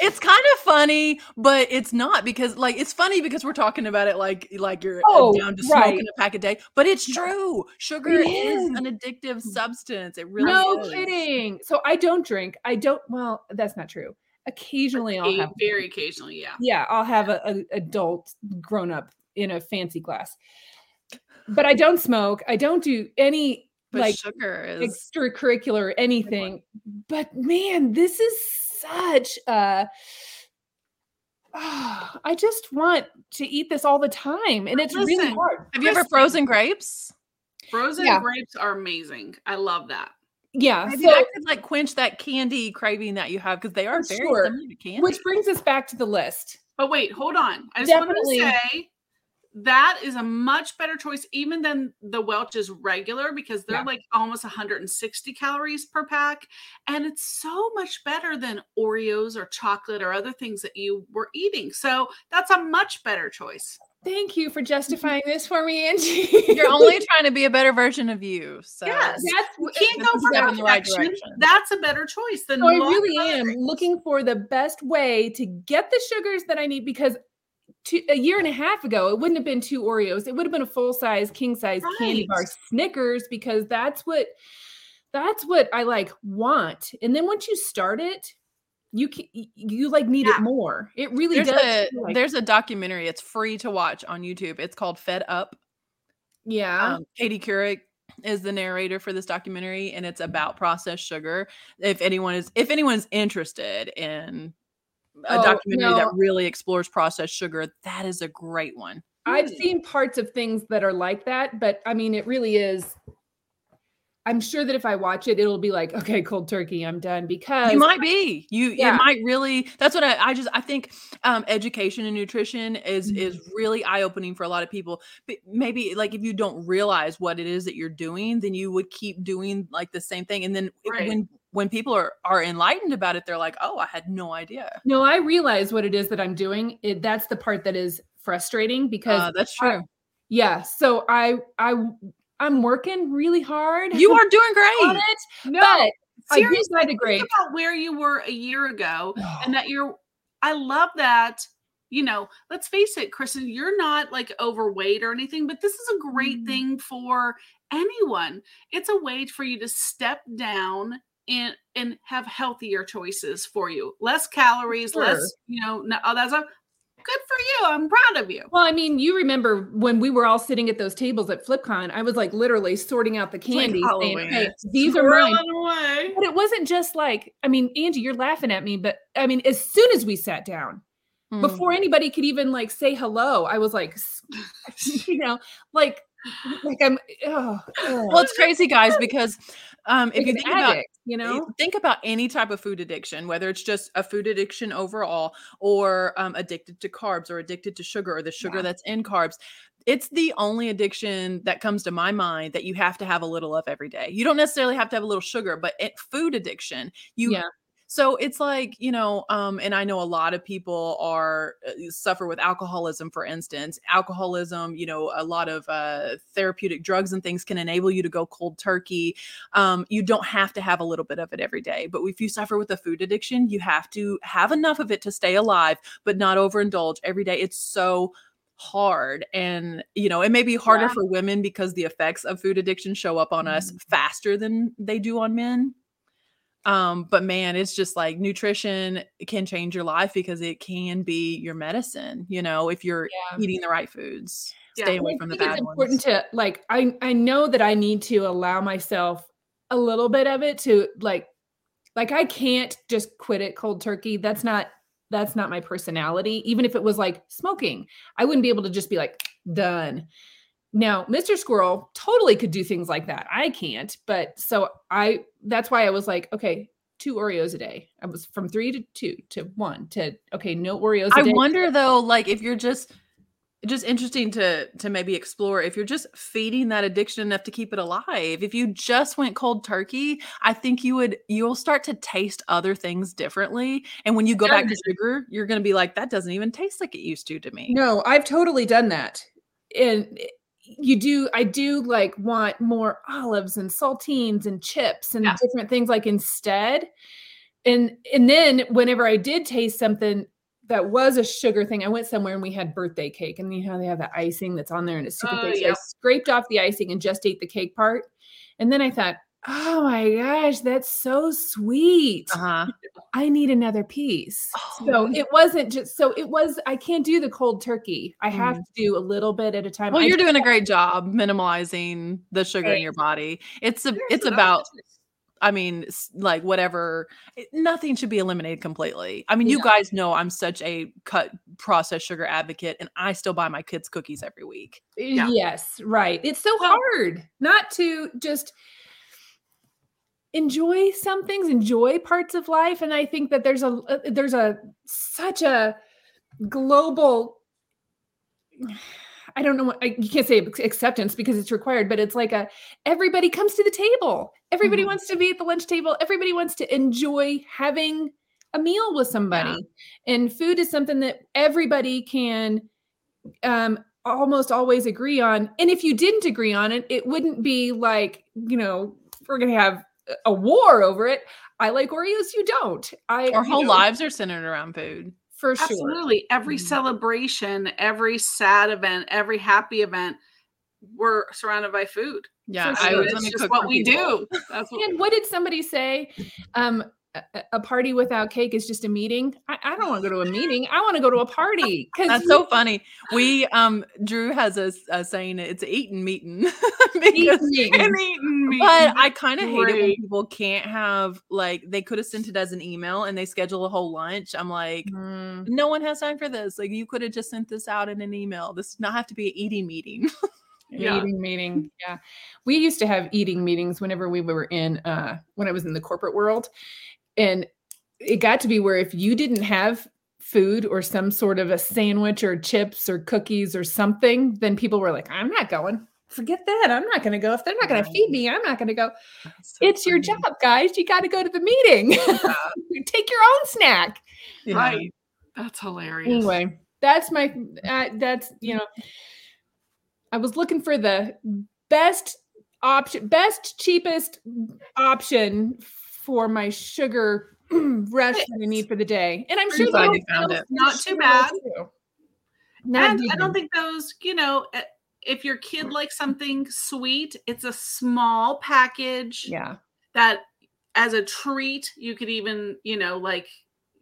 It's kind of funny, but it's not because like it's funny because we're talking about it like like you're uh, Oh, down to right. smoking a pack a day. But it's true. Sugar It is is. an addictive substance. It really is no is. kidding. So I don't drink. I don't. Well, that's not true. Occasionally, I'll have. Very occasionally, yeah. Yeah, I'll have a, a adult grown up in a fancy glass. But I don't smoke. I don't do any But like sugar is extracurricular anything. But man, this is such a Ah, I just want to eat this all the time, and it's really hard. Have you ever frozen grapes? Frozen Yeah. grapes are amazing. I love that. Yeah. Maybe So, that could like quench that candy craving that you have because they are very sure. similar to candy. which brings us back to the list. But wait, hold on. I just Definitely. to say that is a much better choice even than the Welch's regular because they're Yeah. like almost 160 calories per pack. And it's so much better than Oreos or chocolate or other things that you were eating. So that's a much better choice. Thank you for mm-hmm. justifying this for me, Angie. You're only trying to be a better version of you. So Yes. That's You can't go for step in the right direction. That's a better choice than So I really am looking for the best way to get the sugars that I need because two, a year and a half ago, it wouldn't have been two Oreos. It would have been a full size, king size candy bar Snickers because that's what that's what I like want. And then once you start it, you can, you like need Yeah. it more. It really there's does. a like- there's a documentary. It's free to watch on YouTube. It's called Fed Up. yeah. Um, Katie Couric is the narrator for this documentary, and it's about processed sugar. If anyone is if anyone is interested in a Oh, documentary that really explores processed sugar, that is a great one. I've Hmm. seen parts of things that are like that, but I mean, it really is. I'm sure that if I watch it, it'll be like, okay, cold turkey, I'm done because You might be. You Yeah. it might really that's what I, I just I think um education and nutrition is is Mm-hmm. really eye-opening for a lot of people. But maybe like if you don't realize what it is that you're doing, then you would keep doing like the same thing. And then Right. when when people are are enlightened about it, they're like, oh, I had no idea. no, I realize what it is that I'm doing. It, that's the part that is frustrating because Uh, that's I- true. yeah. So I I I'm working really hard. You are doing great. No, but seriously, to think grade. about where you were a year ago and that you're I love that. You know, let's face it, Kristen, you're not like overweight or anything, but this is a great Mm. thing for anyone. It's a way for you to step down and and have healthier choices for you. Less calories, Sure. less, you know, no, all that stuff. Good for you. I'm proud of you. Well, I mean, you remember when we were all sitting at those tables at FlipCon, I was like literally sorting out the like candy, saying, "Hey, these are mine." Away. But it wasn't just like, I mean, Angie, you're laughing at me, but I mean, as soon as we sat down, Mm. before anybody could even like say hello, I was like, you know, like, like I'm. Oh, well it's crazy guys because um, if you think about you know, think about any type of food addiction, whether it's just a food addiction overall, or um, addicted to carbs, or addicted to sugar, or the sugar Yeah. that's in carbs. It's the only addiction that comes to my mind that you have to have a little of every day. You don't necessarily have to have a little sugar, but it, food addiction, you Yeah. So it's like, you know, um, and I know a lot of people are uh, suffer with alcoholism, for instance. Alcoholism, you know, a lot of uh, therapeutic drugs and things can enable you to go cold turkey. Um, you don't have to have a little bit of it every day. But if you suffer with a food addiction, you have to have enough of it to stay alive, but not overindulge every day. It's so hard and you know it may be harder Yeah. for women because the effects of food addiction show up on us Mhm. faster than they do on men um but man it's just like nutrition can change your life because it can be your medicine you know if you're Yeah. eating the right foods Yeah. stay away I from the bad it's important ones to like I I know that I need to allow myself a little bit of it to like like I can't just quit it cold turkey. That's not that's not my personality. Even if it was like smoking, I wouldn't be able to just be like done. Now, Mr. Squirrel totally could do things like that. I can't, but so I that's why I was like, okay, two Oreos a day. I was from 3 to 2 to 1 to okay, no Oreos a i wonder though like if you're just just interesting to to maybe explore if you're just feeding that addiction enough to keep it alive if you just went cold turkey i think you would you'll start to taste other things differently and when you go back to sugar you're going to be like that doesn't even taste like it used to to me No, I've totally done that. And you do, I do like want more olives and saltines and chips and Yeah. different things like instead. And and then whenever I did taste something that was a sugar thing, I went somewhere and we had birthday cake. And you know, they have the icing that's on there and it's super Oh, thick. So I scraped off the icing and just ate the cake part. And then I thought, oh my gosh, that's so sweet. uh-huh I need another piece. Oh. So it wasn't just so it was I can't do the cold turkey. I have Mhm. to do a little bit at a time. well I you're do doing a great job minimalizing the sugar in your body it's a it's about. I mean, like whatever, it- nothing should be eliminated completely. I mean, you Yeah. guys know I'm such a cut processed sugar advocate, and I still buy my kids cookies every week. Yeah. Yes, right. It's so hard not to just enjoy some things, enjoy parts of life and I think that there's a uh, there's a such a global I don't know what I, you can't say acceptance because it's required, but it's like a everybody comes to the table. Everybody Mhm. wants to be at the lunch table. Everybody wants to enjoy having a meal with somebody. And food is something that everybody can um almost always agree on. And if you didn't agree on it, it wouldn't be like, you know, we're going to have a- a war over it. I like Oreos, you don't. I Our whole know, lives are centered around food. for sure. Absolutely. Every Mhm. celebration, every sad event, every happy event, we're surrounded by food. Yeah, For I sure. always It's just cook what we people. do. That's what And what did somebody say? Um, a, a- a party without cake is just a meeting. I, I don't want to go to a meeting. I want to go to a party. That's so funny. We um Drew has a saying it's eating meeting eating meat. but I kind of hate it when people can't have like they could have sent it as an email and they schedule a whole lunch. I'm like, Mm, no one has time for this. Like you could have just sent this out in an email. This does not have to be an eating meeting. Yeah. eating meeting. Yeah. We used to have eating meetings whenever we were in uh when I was in the corporate world. And it got to be where if you didn't have food or some sort of a sandwich or chips or cookies or something, then people were like, I'm not going. Forget that. I'm not going to go. If they're not going to feed me, I'm not going to go. It's your job, guys. You got to go to the meeting. Take your own snack. Right. That's hilarious. Anyway, that's my uh, that's you know I was looking for the best option, best cheapest option for my sugar rush that I need for the day. And I'm Pretty sure glad you found it. Not too bad. too. Not and I don't think those, you know, eh, if your kid likes something sweet, it's a small package yeah. that as a treat, you could even, you know, like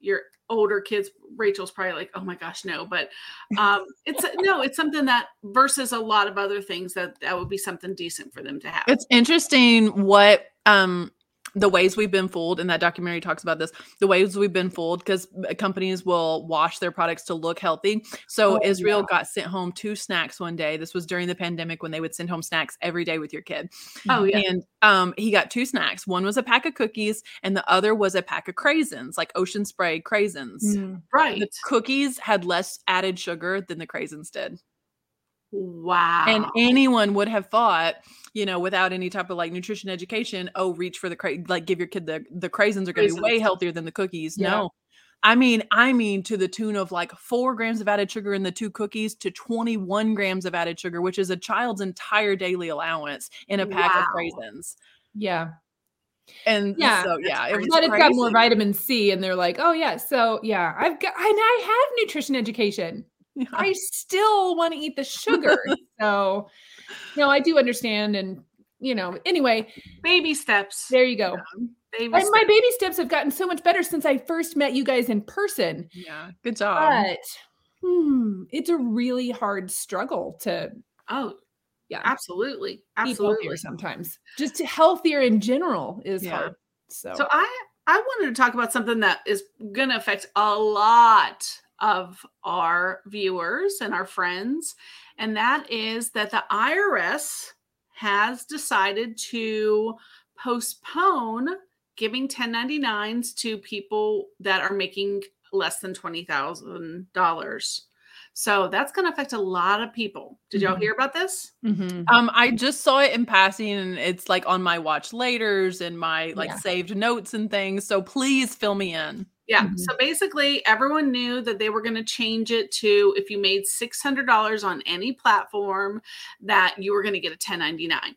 your older kids, Rachel's probably like, oh my gosh, no. But um it's no, it's something that versus a lot of other things that that would be something decent for them to have. It's interesting what um the ways we've been fooled and that documentary talks about this the ways we've been fooled because companies will wash their products to look healthy so Oh, israel yeah. got sent home two snacks one day this was during the pandemic when they would send home snacks every day with your kid Oh yeah. and um he got two snacks one was a pack of cookies and the other was a pack of craisins like ocean spray craisins Mm. right. the cookies had less added sugar than the craisins did Wow. and anyone would have thought you know without any type of like nutrition education oh reach for the cra- like give your kid the the craisins are going to be way healthier than the cookies Yeah. no i mean i mean to the tune of like four grams of added sugar in the two cookies to 21 grams of added sugar which is a child's entire daily allowance in a pack of Wow. craisins Yeah. and Yeah, so yeah it But it's got more vitamin C, and they're like, oh yeah, so yeah, I've got and I have nutrition education. Yeah. I still want to eat the sugar. so no, I do understand, and you know, anyway, baby steps. there you go. Baby And steps. my baby steps have gotten so much better since I first met you guys in person. yeah good job But hmm, it's a really hard struggle to oh, yeah absolutely. Absolutely. sometimes. Just healthier in general is Yeah. hard. So, So I I wanted to talk about something that is going to affect a lot of our viewers and our friends and that is that the IRS has decided to postpone giving 1099s to people that are making less than $20,000. So that's going to affect a lot of people. Did y'all Mhm. hear about this? Mhm. Um, I just saw it in passing, and it's like on my watch laters and my like Yeah. saved notes and things. So please fill me in. Yeah. Mhm. So basically, everyone knew that they were going to change it to if you made $600 on any platform, that you were going to get a 1099.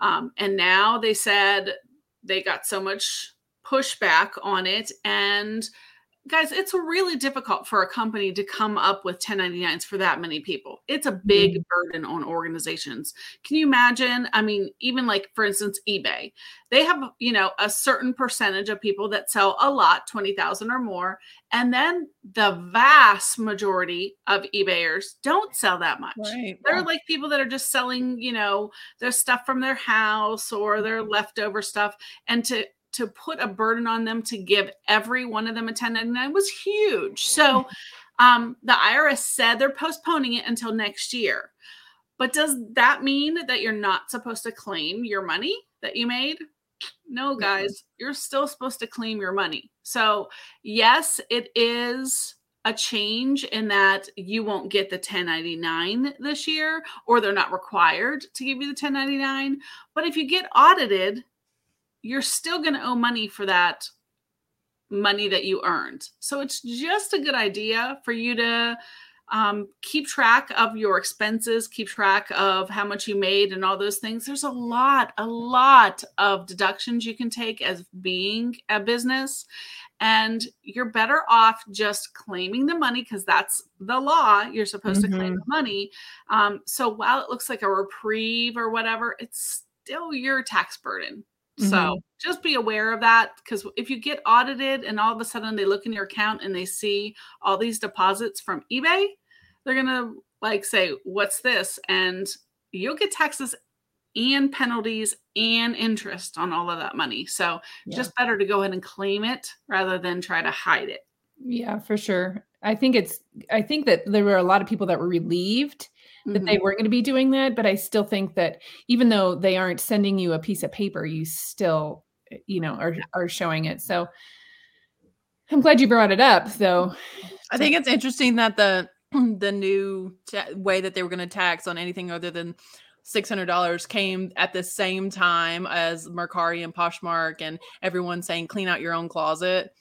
Um, and now they said they got so much pushback on it. And guys, it's really difficult for a company to come up with 1099s for that many people. It's a mm-hmm. big burden on organizations. Can you imagine? I mean, even like, for instance, eBay they have you know a certain percentage of people that sell a lot 20,000 or more and then the vast majority of ebayers don't sell that much Right. they're like people that are just selling you know their stuff from their house or their leftover stuff and to to put a burden on them to give every one of them a 1099 was huge. So um, the irs said they're postponing it until next year. But does that mean that you're not supposed to claim your money that you made? No guys you're still supposed to claim your money. So yes it is a change in that you won't get the 1099 this year or they're not required to give you the 1099 but if you get audited you're still going to owe money for that money that you earned. So it's just a good idea for you to um, keep track of your expenses keep track of how much you made and all those things. There's a lot a lot of deductions you can take as being a business and you're better off just claiming the money because that's the law. You're supposed to claim the money. Um, so while it looks like a reprieve or whatever it's still your tax burden so Mhm. just be aware of that because if you get audited and all of a sudden they look in your account and they see all these deposits from eBay, they're gonna like say, "What's this?" and you'll get taxes and penalties and interest on all of that money. So Yeah. just better to go ahead and claim it rather than try to hide it. Yeah, for sure. I think it's I think that there were a lot of people that were relieved that they Mhm. weren't going to be doing that, but I still think that even though they aren't sending you a piece of paper, you still eh, you know are are showing it. So I'm glad you brought it up though. I think it's interesting that the the new ta- way that they were going to tax on anything other than six hundred dollars came at the same time as Mercari and Poshmark and everyone saying clean out your own closet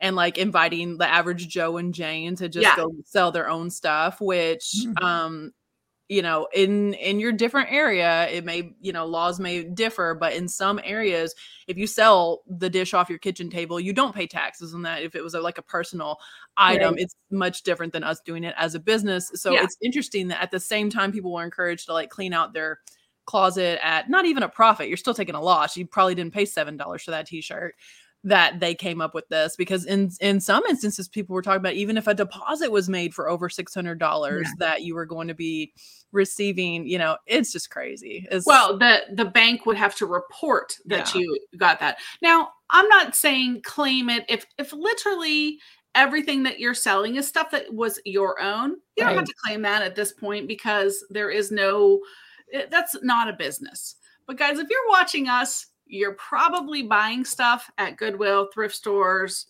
and like inviting the average Joe and Jane to just Yeah. go sell their own stuff, which Mhm. um you know in in your different area it may you know laws may differ but in some areas if you sell the dish off your kitchen table you don't pay taxes on that if it was a, like a personal item Right. it's much different than us doing it as a business so Yeah. it's interesting that at the same time people were encouraged to like clean out their closet at not even a profit you're still taking a loss you probably didn't pay seven dollars for that t-shirt that they came up with this because in in some instances people were talking about even if a deposit was made for over $600 Yeah. that you were going to be receiving, you know, it's just crazy. It's, Well, the the bank would have to report that Yeah. you got that. Now, I'm not saying claim it if if literally everything that you're selling is stuff that was your own. You don't have to claim that at this point because there is no eh, that's not a business. But guys, if you're watching us, you're probably buying stuff at Goodwill, thrift stores,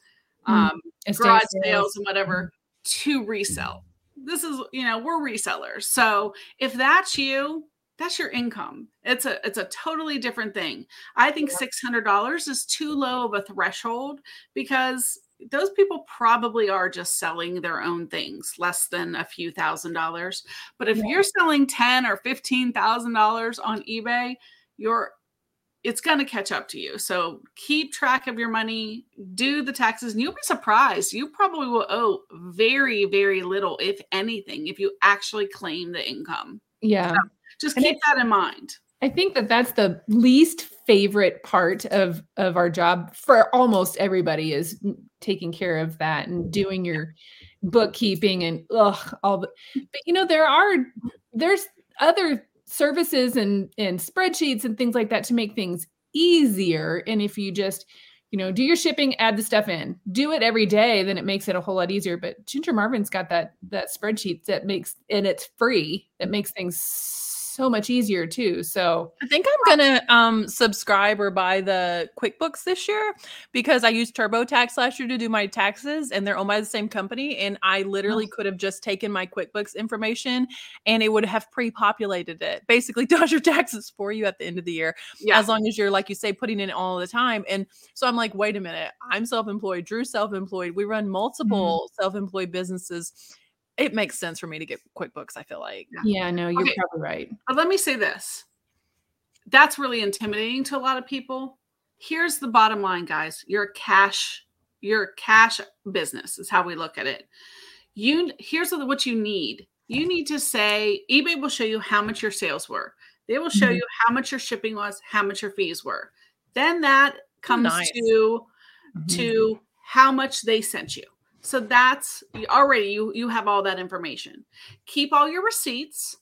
Mm. um, garage sales. sales and whatever to resell. This is, you know, we're resellers. So if that's you, that's your income. It's a it's a totally different thing. I think six hundred dollars is too low of a threshold because those people probably are just selling their own things, less than a few thousand dollars. But if Yeah. you're selling ten or fifteen thousand dollars on eBay, you're it's going to catch up to you. So keep track of your money, do the taxes, and you'll be surprised. You probably will owe very, very little, if anything, if you actually claim the income. Yeah. Just And keep that in mind. I think that that's the least favorite part of of our job for almost everybody is taking care of that and doing your bookkeeping and ugh all the but you know there are there's other services and and spreadsheets and things like that to make things easier. And if you just you know do your shipping add the stuff in. Do it every day then it makes it a whole lot easier. But ginger marvin's got that that spreadsheet that makes and it's free. That makes things so much easier too so I think I'm gonna um subscribe or buy the QuickBooks this year because I used TurboTax last year to do my taxes and they're owned by the same company. And I literally could have just taken my QuickBooks information and it would have pre-populated it. Basically does your taxes for you at the end of the year. Yeah. As long as you're like you say, putting in all the time. And so I'm like, wait a minute, I'm self-employed, Drew self-employed. We run multiple self-employed businesses. It makes sense for me to get QuickBooks, I feel like. Yeah, no, you're Okay. probably right. But let me say this that's really intimidating to a lot of people. Here's the bottom line, guys. You're a cash, you're a cash business, is how we look at it. You here's what you need. You need to say eBay will show you how much your sales were. They will show Mhm. you how much your shipping was, how much your fees were. Then that comes nice. to Mhm. to how much they sent you. So that's already you you have all that information. Keep all your receipts,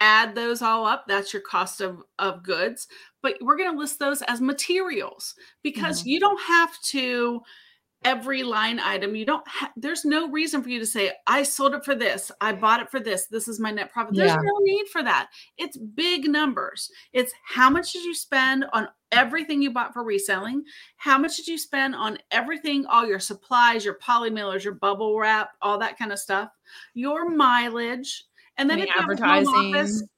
add those all up. That's your cost of of goods. But we're going to list those as materials because mm-hmm. you don't have to every line item you don't ha- there's no reason for you to say i sold it for this i bought it for this this is my net profit. There's Yeah. no need for that. It's big numbers. It's how much did you spend on everything you bought for reselling? How much did you spend on everything all your supplies your polymailers your bubble wrap all that kind of stuff? Your mileage. And then Any if you have a home office- advertising?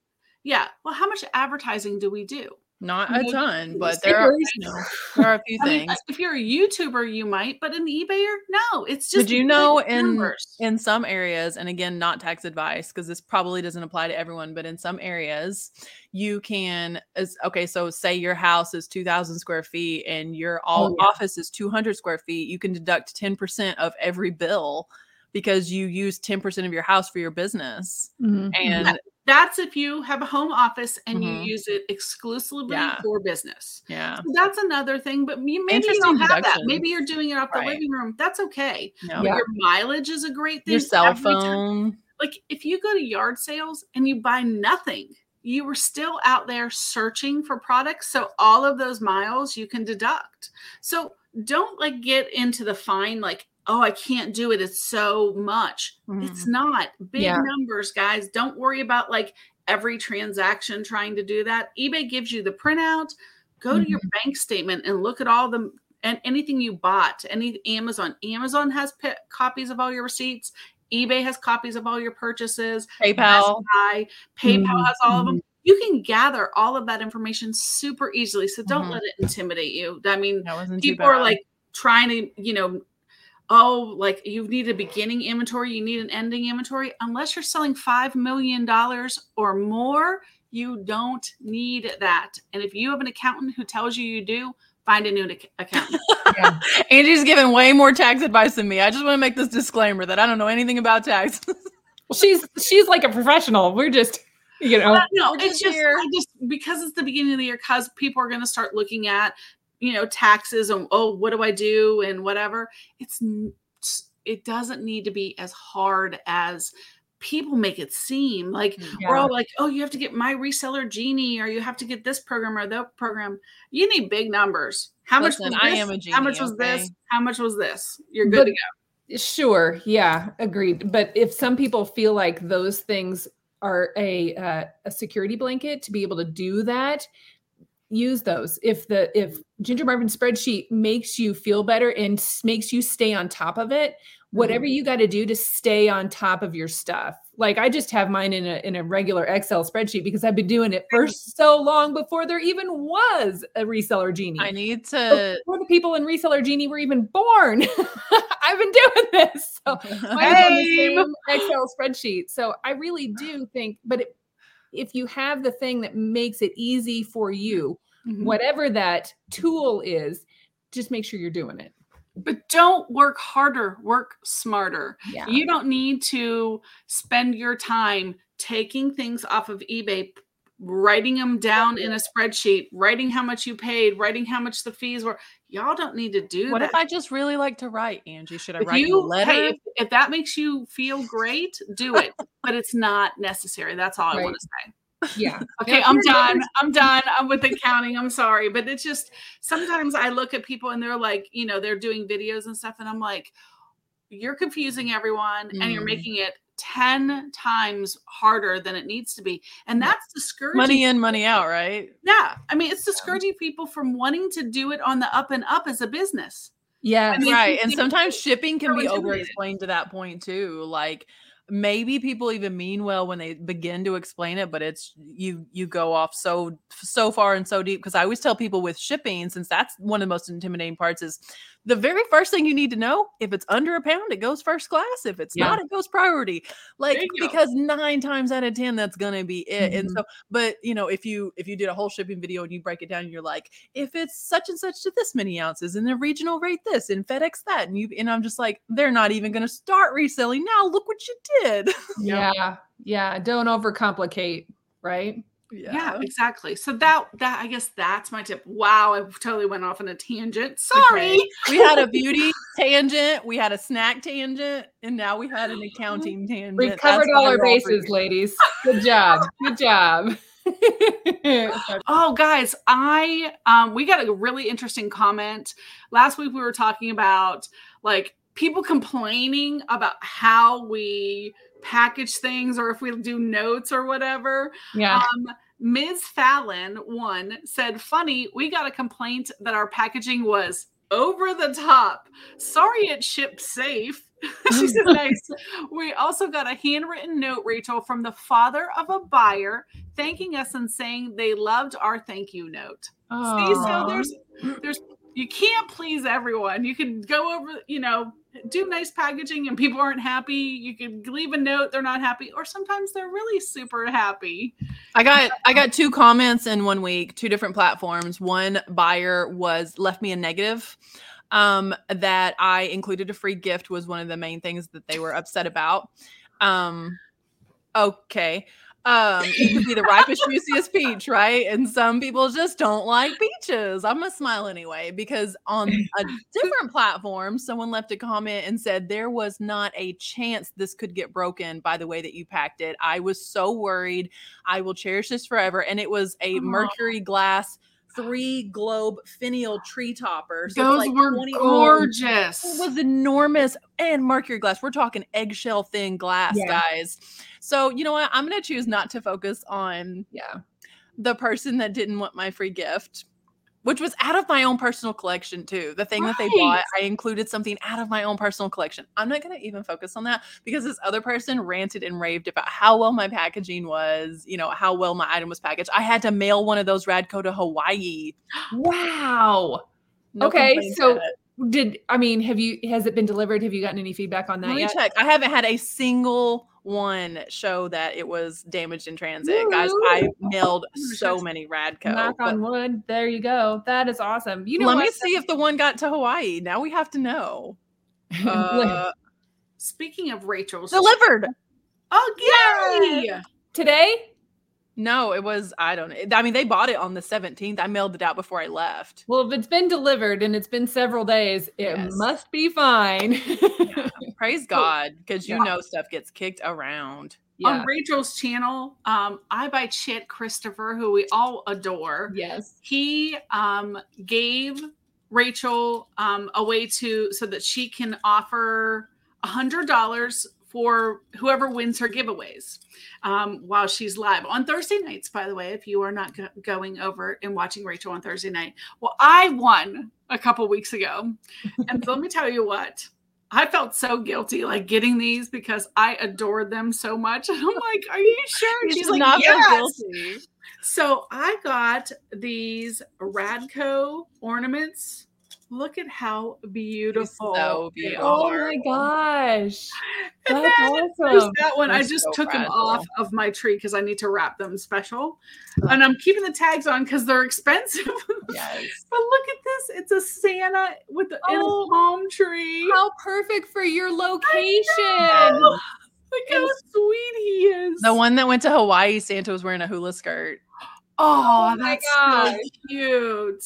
yeah well how much advertising do we do Not a mean, ton, but there are, you know, there are a few I mean, things. if you're a YouTuber, you might, but an eBayer, no. It's just Did you know in numbers. in some areas, and again, not tax advice because this probably doesn't apply to everyone, but in some areas, you can as okay. So say your house is two thousand square feet and your all yeah. office is two hundred square feet, you can deduct ten percent of every bill because you use ten percent of your house for your business, Mhm. and That's if you have a home office and Mhm. you use it exclusively Yeah. for business. yeah, So that's another thing, but you, maybe you don't have that. Maybe you're doing it off the Right. living room. That's okay. no, Yeah. your mileage is a great thing. your cell Every time- phone. like if you go to yard sales and you buy nothing, you were still out there searching for products. So all of those miles you can deduct. So don't like get into the fine, like, oh, I can't do it. It's so much. It's not big Yeah. numbers, guys. Don't worry about like every transaction trying to do that. eBay gives you the printout. Go to your bank statement and look at all the and anything you bought. Any Amazon. Amazon has p- copies of all your receipts. eBay has copies of all your purchases. PayPal. Buy, PayPal Mhm, has all of them. You can gather all of that information super easily. So don't Mhm. let it intimidate you. I mean, That wasn't too people are like trying to, you know, oh, like you need a beginning inventory, you need an ending inventory. Unless you're selling $5 million or more, you don't need that. And if you have an accountant who tells you you do, find a new accountant. Yeah. Angie's giving way more tax advice than me. I just want to make this disclaimer that I don't know anything about tax. Well, she's she's like a professional. We're just, you know, But no, it's just just, here. I just because it's the beginning of the year, because people are going to start looking at, you know, taxes and oh, what do I do and whatever. It's it doesn't need to be as hard as people make it seem like Yeah. we're all like, oh, you have to get my reseller genie, or you have to get this program or that program. You need big numbers. How Listen, much? Was I this? am a How much was okay? this? How much was this? You're good But- to go. Sure. Yeah. Agreed. But if some people feel like those things are a uh, a security blanket to be able to do that, use those. If the if Ginger Marvin spreadsheet makes you feel better and makes you stay on top of it, whatever mm-hmm. you got to do to stay on top of your stuff. Like I just have mine in a in a regular Excel spreadsheet because I've been doing it for so long before there even was a reseller genie I need to. before the people in reseller genie were even born i've been doing this so mine's on the Same. same excel spreadsheet so i really do think but it, if you have the thing that makes it easy for you Mhm. whatever that tool is just make sure you're doing it But don't work harder, work smarter. yeah You don't need to spend your time taking things off of eBay, writing them down in a spreadsheet, writing how much you paid, writing how much the fees were. Y'all don't need to do What that. if I just really like to write, Angie? Should I If write you a letter? hey, if, if that makes you feel great, do it. but it's not necessary. That's all I want to say. yeah Okay, I'm done. I'm done. I'm with accounting. I'm sorry, but it's just sometimes I look at people and they're like, you know, they're doing videos and stuff, and I'm like, you're confusing everyone and you're Mm. making it 10 times harder than it needs to be. And that's discouraging. Money in, money out, right? Yeah. I mean, it's discouraging people from wanting to do it on the up and up as a business. yeah I mean, right and sometimes shipping can be over explained to that point too like maybe people even mean well when they begin to explain it but it's you you go off so so far and so deep because i always tell people with shipping since that's one of the most intimidating parts is the very first thing you need to know if it's under a pound it goes first class. If it's Yeah. not it goes priority. Like There go. because nine times out of ten that's gonna be it. And Mhm. so but you know if you if you did a whole shipping video and you break it down and you're like if it's such and such to this many ounces and the regional rate this and fedex that and you and i'm just like they're not even going to start reselling now. Look what you did. Yeah. Yeah. Don't overcomplicate right Yeah. yeah. exactly. So that that I guess that's my tip. Wow, I totally went off on a tangent. Sorry. Okay. we had a beauty tangent we had a snack tangent and now we had an accounting tangent we've That's covered all our bases ladies good job good job Oh, guys, I um we got a really interesting comment. Last week we were talking about like people complaining about how we package things or if we do notes or whatever. yeah Um Ms. Fallon one said, funny, we got a complaint that our packaging was over the top. Sorry it shipped safe. she said, nice. We also got a handwritten note, Rachel, from the father of a buyer thanking us and saying they loved our thank you note. See, so there's there's you can't please everyone. You can go over, you know, do nice packaging and people aren't happy. You could leave a note, they're not happy, or sometimes they're really super happy. I got I got two comments in one week, two different platforms. One buyer was left me a negative um that I included a free gift was one of the main things that they were upset about. Um okay. Um you could be the ripest juiciest peach, right? And some people just don't like peaches. I'm gonna smile anyway because on a different platform someone left a comment and said there was not a chance this could get broken by the way that you packed it. I was so worried I will cherish this forever. And it was a mercury glass three globe finial tree topper. So Those like were 20 gorgeous. It was enormous and mercury glass. We're talking eggshell thin glass, Yeah. guys. So you know what? I'm gonna choose not to focus on yeah the person that didn't want my free gift. Which was out of my own personal collection too. The thing that they bought, I included something out of my own personal collection. I'm not going to even focus on that because this other person ranted and raved about how well my packaging was, you know, how well my item was packaged. I had to mail one of those Radko to Hawaii. wow No Okay, so did i mean have you has it been delivered have you gotten any feedback on that Let me yet check. I haven't had a single one show that it was damaged in transit. Guys, I Ooh. mailed Oh, so many Radko. knock but on wood there you go that is awesome you know let me see if the one got to Hawaii. Now we have to know. Uh, Speaking of Rachel's delivered. Oh, yay! today No, it was I don't. I mean, they bought it on the 17th. I mailed it out before I left. Well, if it's been delivered and it's been several days, it Yes. must be fine. Praise God, because you Yeah. know stuff gets kicked around. yeah. On Rachel's channel, um, I by Chit Christopher, who we all adore. Yes. he um gave rachel um a way to so that she can offer a hundred dollars for whoever wins her giveaways um while she's live on thursday nights by the way if you are not go- going over and watching rachel on thursday night well i won a couple weeks ago and let me tell you what I felt so guilty like getting these because I adored them so much. And I'm like, Are you sure? And She's should like, not yes. guilty. So I got these Radko ornaments. Look at how beautiful. so they beautiful. Oh my gosh. And That's then awesome. that one. I They're just so took them off of my tree because I need to wrap them special. And I'm keeping the tags on because they're expensive. Yes. but look at this. It's a Santa with the, in a Oh. palm tree. How perfect for your location. know. Look how sweet he is. The one that went to Hawaii, Santa was wearing a hula skirt. Oh, Oh my that's so cute.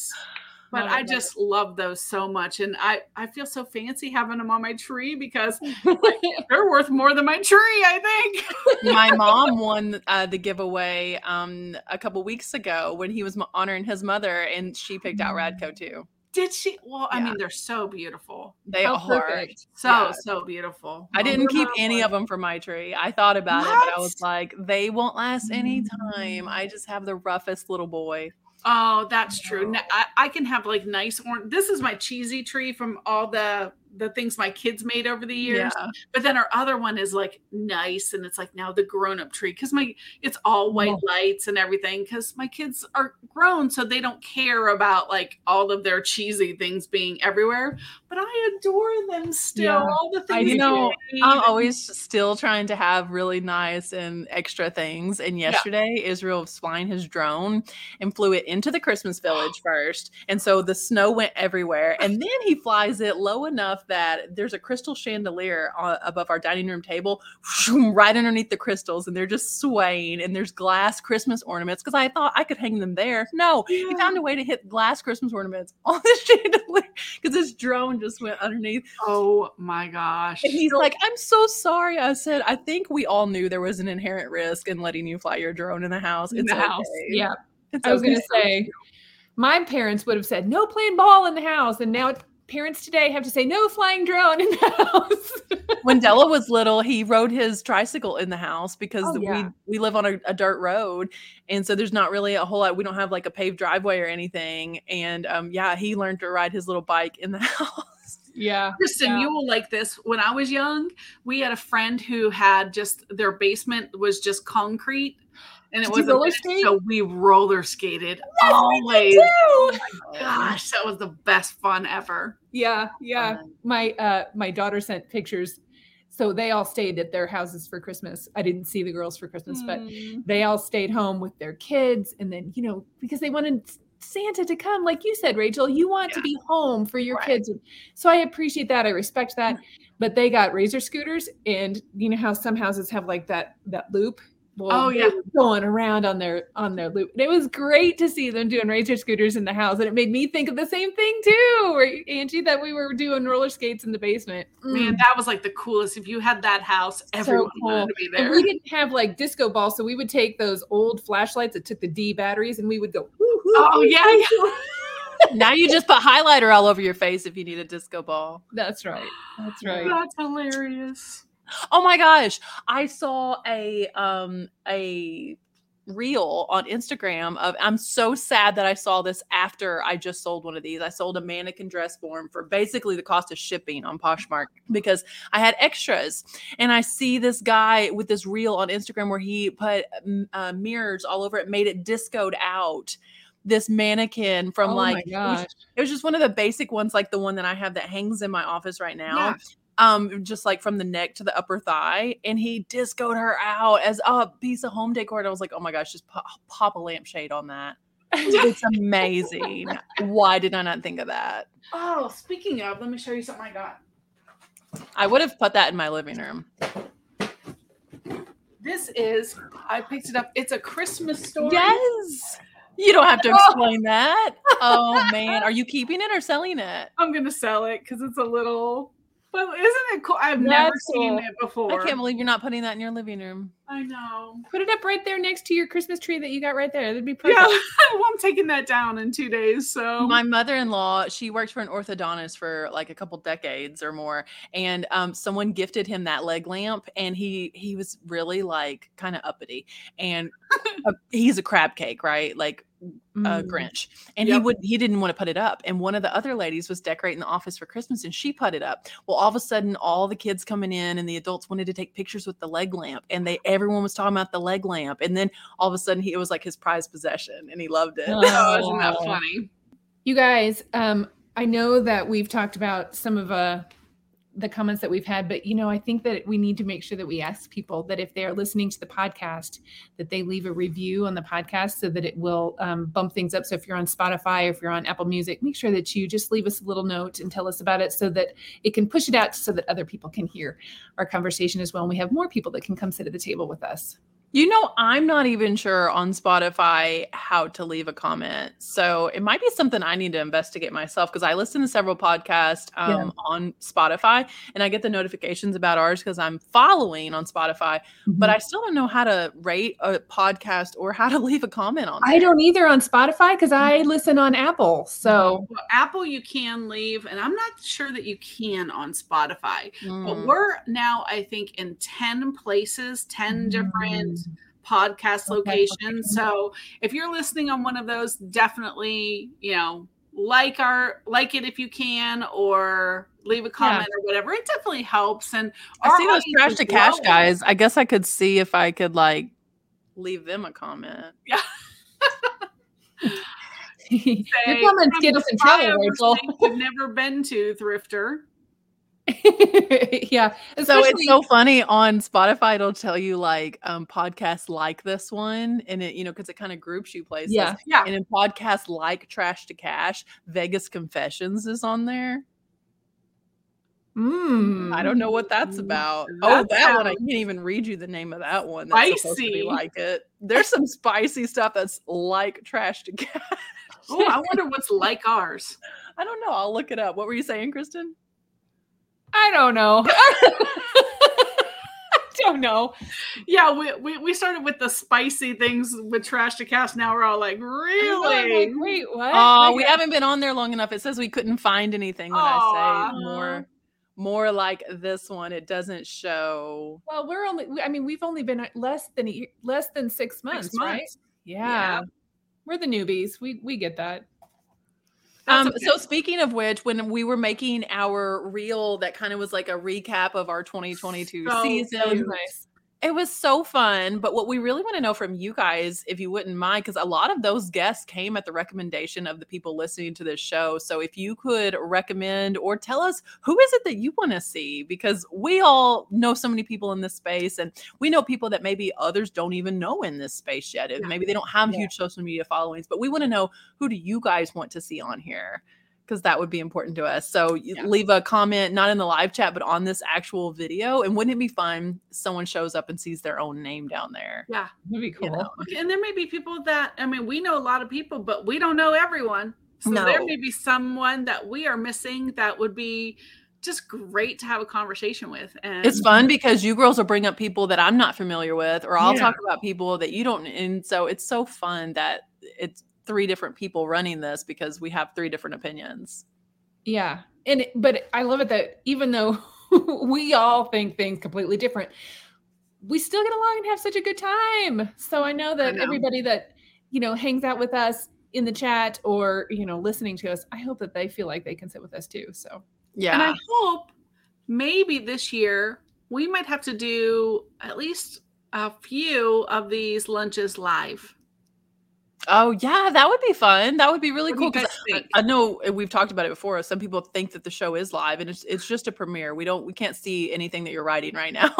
But it, I love just love those so much. And I, I feel so fancy having them on my tree because it. they're worth more than my tree, I think. My mom won uh, the giveaway um, a couple weeks ago when he was honoring his mother, and she picked out Radko too. Did she? Well, I mean, they're so beautiful. They How are. perfect. So, Yeah. so beautiful. I didn't keep any of them for my tree. I thought about it, but I was like, they won't last any time. I just have the roughest little boy. Oh, that's true. Oh. I can have like nice orange. This is my cheesy tree from all the the things my kids made over the years. Yeah. But then our other one is like nice, and it's like now the grown up tree because my it's all white Oh. lights and everything because my kids are grown, so they don't care about like all of their cheesy things being everywhere. But I adore them still. Yeah. All the I things You know. I'm always still trying to have really nice and extra things. And yesterday, Israel was flying his drone and flew it into the Christmas village first. And so the snow went everywhere. And then he flies it low enough that there's a crystal chandelier uh, above our dining room table, right underneath the crystals. And they're just swaying. And there's glass Christmas ornaments because I thought I could hang them there. No, he found a way to hit glass Christmas ornaments on the chandelier because this drone just went underneath. Oh my gosh. And he's like, I'm so sorry. I said, I think we all knew there was an inherent risk in letting you fly your drone in the house. in It's the house. Yeah. It's I was gonna say, my parents would have said no playing ball in the house, and now parents today have to say no flying drone in the house. when Della was little, he rode his tricycle in the house because Oh, yeah. we we live on a, a dirt road, and so there's not really a whole lot. We don't have like a paved driveway or anything. And um, yeah, he learned to ride his little bike in the house. yeah. Kristen, Yeah. you will like this. When I was young, we had a friend who had just their basement was just concrete, and it was a roller skate? so we roller skated always. Woo! Gosh, that was the best fun ever. Yeah, yeah. Fun. My uh my daughter sent pictures. So they all stayed at their houses for Christmas. I didn't see the girls for Christmas, but Mm. they all stayed home with their kids and then, you know, because they wanted Santa to come like you said, Rachel, you want to be home for your Right. kids. So I appreciate that. I respect that. But they got razor scooters and you know how some houses have like that that loop Well, Oh, yeah. going around on their on their loop. And it was great to see them doing razor scooters in the house, and it made me think of the same thing too, right, Angie, that we were doing roller skates in the basement. Man, Mm. that was like the coolest. If you had that house, everyone wanted cool. to be there And we didn't have like disco balls, so we would take those old flashlights that took the D batteries, and we would go. "Woo, woo, Oh yeah, woo." yeah. now you just put highlighter all over your face if you need a disco ball. That's right. That's right. That's hilarious. Oh my gosh, I saw a um a reel on Instagram of I'm so sad that I saw this after I just sold one of these. I sold a mannequin dress form for basically the cost of shipping on Poshmark because I had extras. And I see this guy with this reel on Instagram where he put uh, mirrors all over it, made it discoed out. This mannequin from oh like it was it was just one of the basic ones, like the one that I have that hangs in my office right now. Yeah. Um, just like from the neck to the upper thigh, and he discoed her out as a piece of home decor. And I was like, oh my gosh, just pop, pop a lampshade on that. It's amazing. Why did I not think of that? Oh, speaking of, let me show you something I got. I would have put that in my living room. This is I picked it up. It's a Christmas story. Yes. You don't have to explain that. Oh man, are you keeping it or selling it? I'm gonna sell it because it's a little. But isn't it cool? I've never seen cool. it before. I can't believe you're not putting that in your living room. I know. Put it up right there next to your Christmas tree that you got right there. That'd be perfect. Yeah, well, I'm taking that down in two days. So My mother-in-law, she worked for an orthodontist for like a couple decades or more, and um, someone gifted him that leg lamp, and he he was really like kind of uppity, and uh, he's a crab cake, right? Like a Mm. Grinch, and he Yep. would he didn't want to put it up, and one of the other ladies was decorating the office for Christmas, and she put it up. Well, all of a sudden, all the kids coming in and the adults wanted to take pictures with the leg lamp, and they everyone was talking about the leg lamp, and then all of a sudden, he it was like his prized possession, and he loved it. oh, isn't that funny? You guys, um, I know that we've talked about some of uh, the comments that we've had, but you know, I think that we need to make sure that we ask people that if they're listening to the podcast, that they leave a review on the podcast so that it will um, bump things up. So if you're on Spotify or if you're on Apple Music, make sure that you just leave us a little note and tell us about it so that it can push it out so that other people can hear our conversation as well. And we have more people that can come sit at the table with us. You know, I'm not even sure on Spotify how to leave a comment. So it might be something I need to investigate myself because I listen to several podcasts um, Yeah. on Spotify and I get the notifications about ours because I'm following on Spotify, but I still don't know how to rate a podcast or how to leave a comment on I don't either on Spotify because I listen on Apple. So Well, Apple, you can leave, and I'm not sure that you can on Spotify. But Mm. we're now, I think, in 10 places, 10 different podcast Okay, locations. So if you're listening on one of those, definitely, you know, like our like it if you can, or leave a comment or whatever. It definitely helps. And I see those trash to cash growing. guys. I guess I could see if I could like leave them a comment. your Say, comments "From get us in trouble, Rachel. You've never been to Thrifter. yeah. So it's so funny on Spotify. It'll tell you like um podcasts like this one, and it you know because it kind of groups you places. Yeah. Yeah. And in podcasts like Trash to Cash, Vegas Confessions is on there. Mm. I don't know what that's about. That oh, that one I can't even read you the name of that one. That's supposed to be spicy. like it. There's some spicy stuff that's like Trash to Cash. Oh, I wonder what's like ours. I don't know. I'll look it up. What were you saying, Kristen? I don't know. I don't know. Yeah, we, we, we started with the spicy things with trash to cash. Now we're all like, I'm really? like, Wait, what? Oh, we haven't been on there long enough. It says we couldn't find anything that I say more more like this one. It doesn't show. Well, we're only. I mean, we've only been uh, less than a year, less than six months, Six right? months. Yeah. We're the newbies. We we get that. Um, okay. so speaking of which, when we were making our reel that kind of was like a recap of our 2022 So season, nice. It was so fun. But what we really want to know from you guys, if you wouldn't mind, because a lot of those guests came at the recommendation of the people listening to this show. So if you could recommend or tell us who is it that you want to see, because we all know so many people in this space, and we know people that maybe others don't even know in this space yet. Yeah. Maybe they don't have Yeah. huge social media followings, but we want to know who do you guys want to see on here? Because that would be important to us. So Yeah. leave a comment, not in the live chat, but on this actual video. And wouldn't it be fun? Someone shows up and sees their own name down there. yeah. That'd be cool. You know? And there may be people that, I mean, we know a lot of people, but we don't know everyone. So there may be someone that we are missing that would be just great to have a conversation with. And It's fun because you girls will bring up people that I'm not familiar with, or I'll Yeah. talk about people that you don't. And so it's so fun that it's three different people running this because we have three different opinions. Yeah. And but I love it that even though we all think things completely different, we still get along and have such a good time. So I know that know. everybody that, you know, hangs out with us in the chat or, you know, listening to us, I hope that they feel like they can sit with us too. So Yeah. And I hope maybe this year we might have to do at least a few of these lunches live. Oh, yeah. That would be fun. That would be really What cool. I. I know uh, we've talked about it before. Some people think that the show is live and it's, it's just a premiere. We don't, we can't see anything that you're writing right now.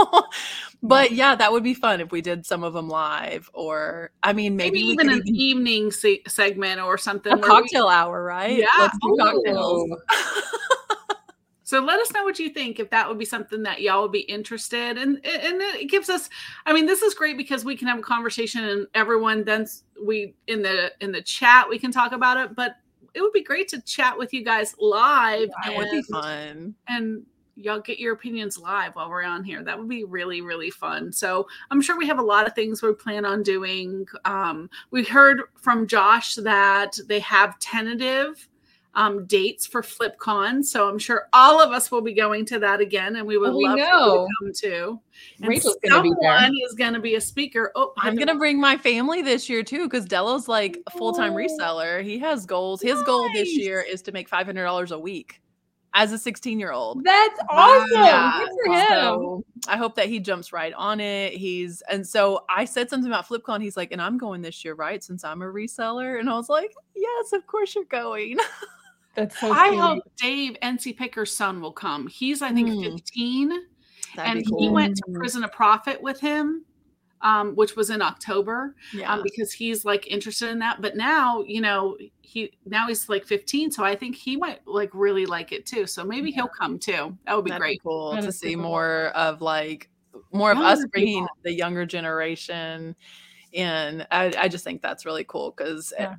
but yeah, that would be fun if we did some of them live or, I mean, Maybe, maybe, even an evening se- segment or something. a where we- cocktail hour, right? Yeah. Let's do cocktails. So let us know what you think if that would be something that y'all would be interested in. And, and it gives us, I mean, this is great because we can have a conversation and everyone then we in the in the chat we can talk about it. But it would be great to chat with you guys live. That would be fun. And y'all get your opinions live while we're on here. That would be really, really fun. So I'm sure we have a lot of things we plan on doing. Um, we heard from Josh that they have tentative um, dates for FlipCon. So I'm sure all of us will be going to that again, and we would Oh, we love know. to come too. And Rachel's gonna be there. someone is going to be a speaker. Oh, I'm gonna bring my family this year too, because Delo's like a full time Oh. reseller. He has goals. His goal this year is to make five hundred dollars a week as a 16 year old. That's awesome. Yeah, Good for him. so I hope that he jumps right on it. He's and so I said something about FlipCon. He's like, and I'm going this year, right? Since I'm a reseller, and I was like, yes, of course you're going. That's so I sweet. hope Dave NC Picker's son will come. He's I think Hmm. 15. That'd and be he went to Mm. Prison of Profit with him, um, which was in October, Yeah, um, because he's like interested in that. But now, you know, he now he's like 15, so I think he might like really like it too. So maybe he'll come too. That would be That'd great. cool That to see cool. more of like more of us bringing people. the younger generation in. I, I just think that's really cool because. Yeah.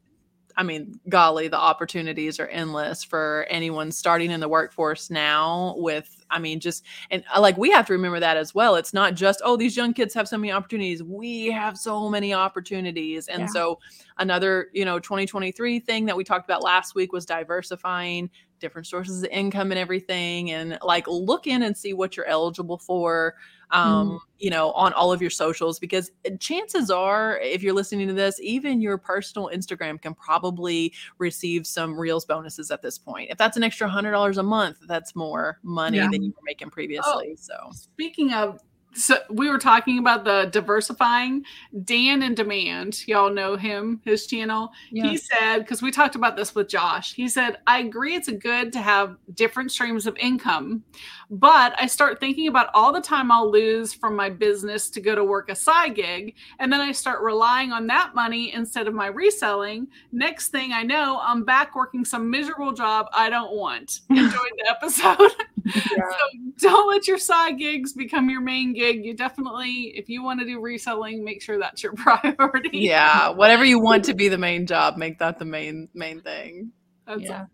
I mean, golly, the opportunities are endless for anyone starting in the workforce now. With, I mean, just and uh, like we have to remember that as well. It's not just oh, these young kids have so many opportunities. We have so many opportunities, and Yeah. so another you know 2023 thing that we talked about last week was diversifying different sources of income and everything and like look in and see what you're eligible for um you know on all of your socials because uh, chances are if you're listening to this even your personal instagram can probably receive some reels bonuses at this point. If that's an extra hundred dollars a month that's more money Yeah. than you were making previously so. Speaking of, so we were talking about the diversifying. Dan in Demand, y'all know him, his channel. Yeah. He said, because we talked about this with Josh, he said, I agree it's good to have different streams of income, but I start thinking about all the time I'll lose from my business to go to work a side gig. And then I start relying on that money instead of my reselling. Next thing I know, I'm back working some miserable job I don't want. Enjoyed the episode. Yeah. So don't let your side gigs become your main gig. You definitely, if you want to do reselling, make sure that's your priority. yeah whatever you want to be the main job make that the main main thing That's Yeah. all.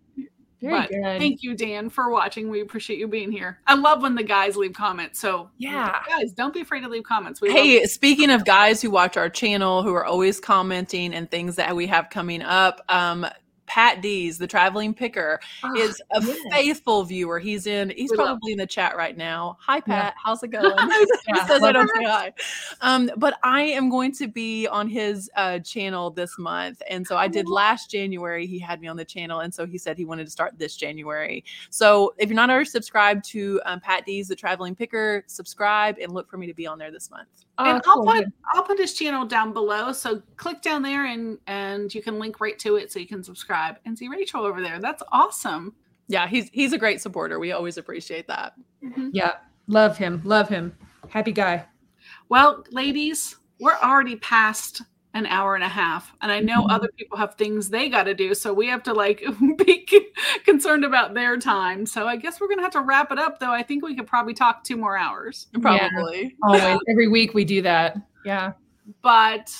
Very But good. Thank you, Dan, for watching. We appreciate you being here. I love when the guys leave comments. So Yeah. guys, don't be afraid to leave comments. We love Hey, speaking of guys who watch our channel, who are always commenting and things that we have coming up, um, Pat Dees, the traveling picker, Ah, is a yes. faithful viewer. He's in. He's We probably in the chat right now. Hi, Yeah. Pat. How's it going? Yeah, says I don't say hi. Um, but I am going to be on his uh, channel this month, and so I did last January. He had me on the channel, and so he said he wanted to start this January. So if you're not already subscribed to um, Pat Dees, the traveling picker, subscribe and look for me to be on there this month. Ah, and I'll cool, put. I'll put his channel down below. So click down there and and you can link right to it so you can subscribe and see Rachel over there. That's awesome. Yeah, he's he's a great supporter. We always appreciate that. Mhm. Yeah. Love him. Love him. Happy guy. Well, ladies, we're already past an hour and a half, and I know Mhm. other people have things they got to do, so we have to like be concerned about their time. So I guess we're gonna have to wrap it up. Though I think we could probably talk two more hours. Probably. Always. Every week we do that. Yeah. but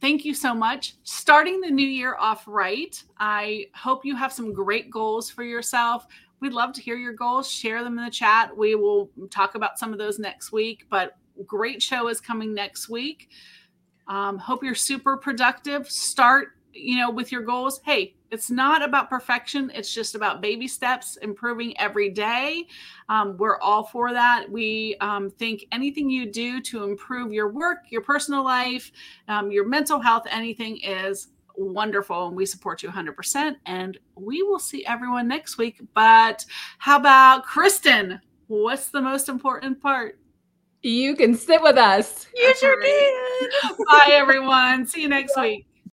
thank you so much. Starting the new year off right. I hope you have some great goals for yourself. We'd love to hear your goals. Share them in the chat. We will talk about some of those next week, but great show is coming next week. Um, hope you're super productive. Start, you know, with your goals. Hey, it's not about perfection. It's just about baby steps, improving every day. Um, we're all for that. We um, think anything you do to improve your work, your personal life, um, your mental health, anything is wonderful. And we support you 100%. And we will see everyone next week. But how about Kristen? What's the most important part? You can sit with us. You sure All can. Bye, everyone. See you next week.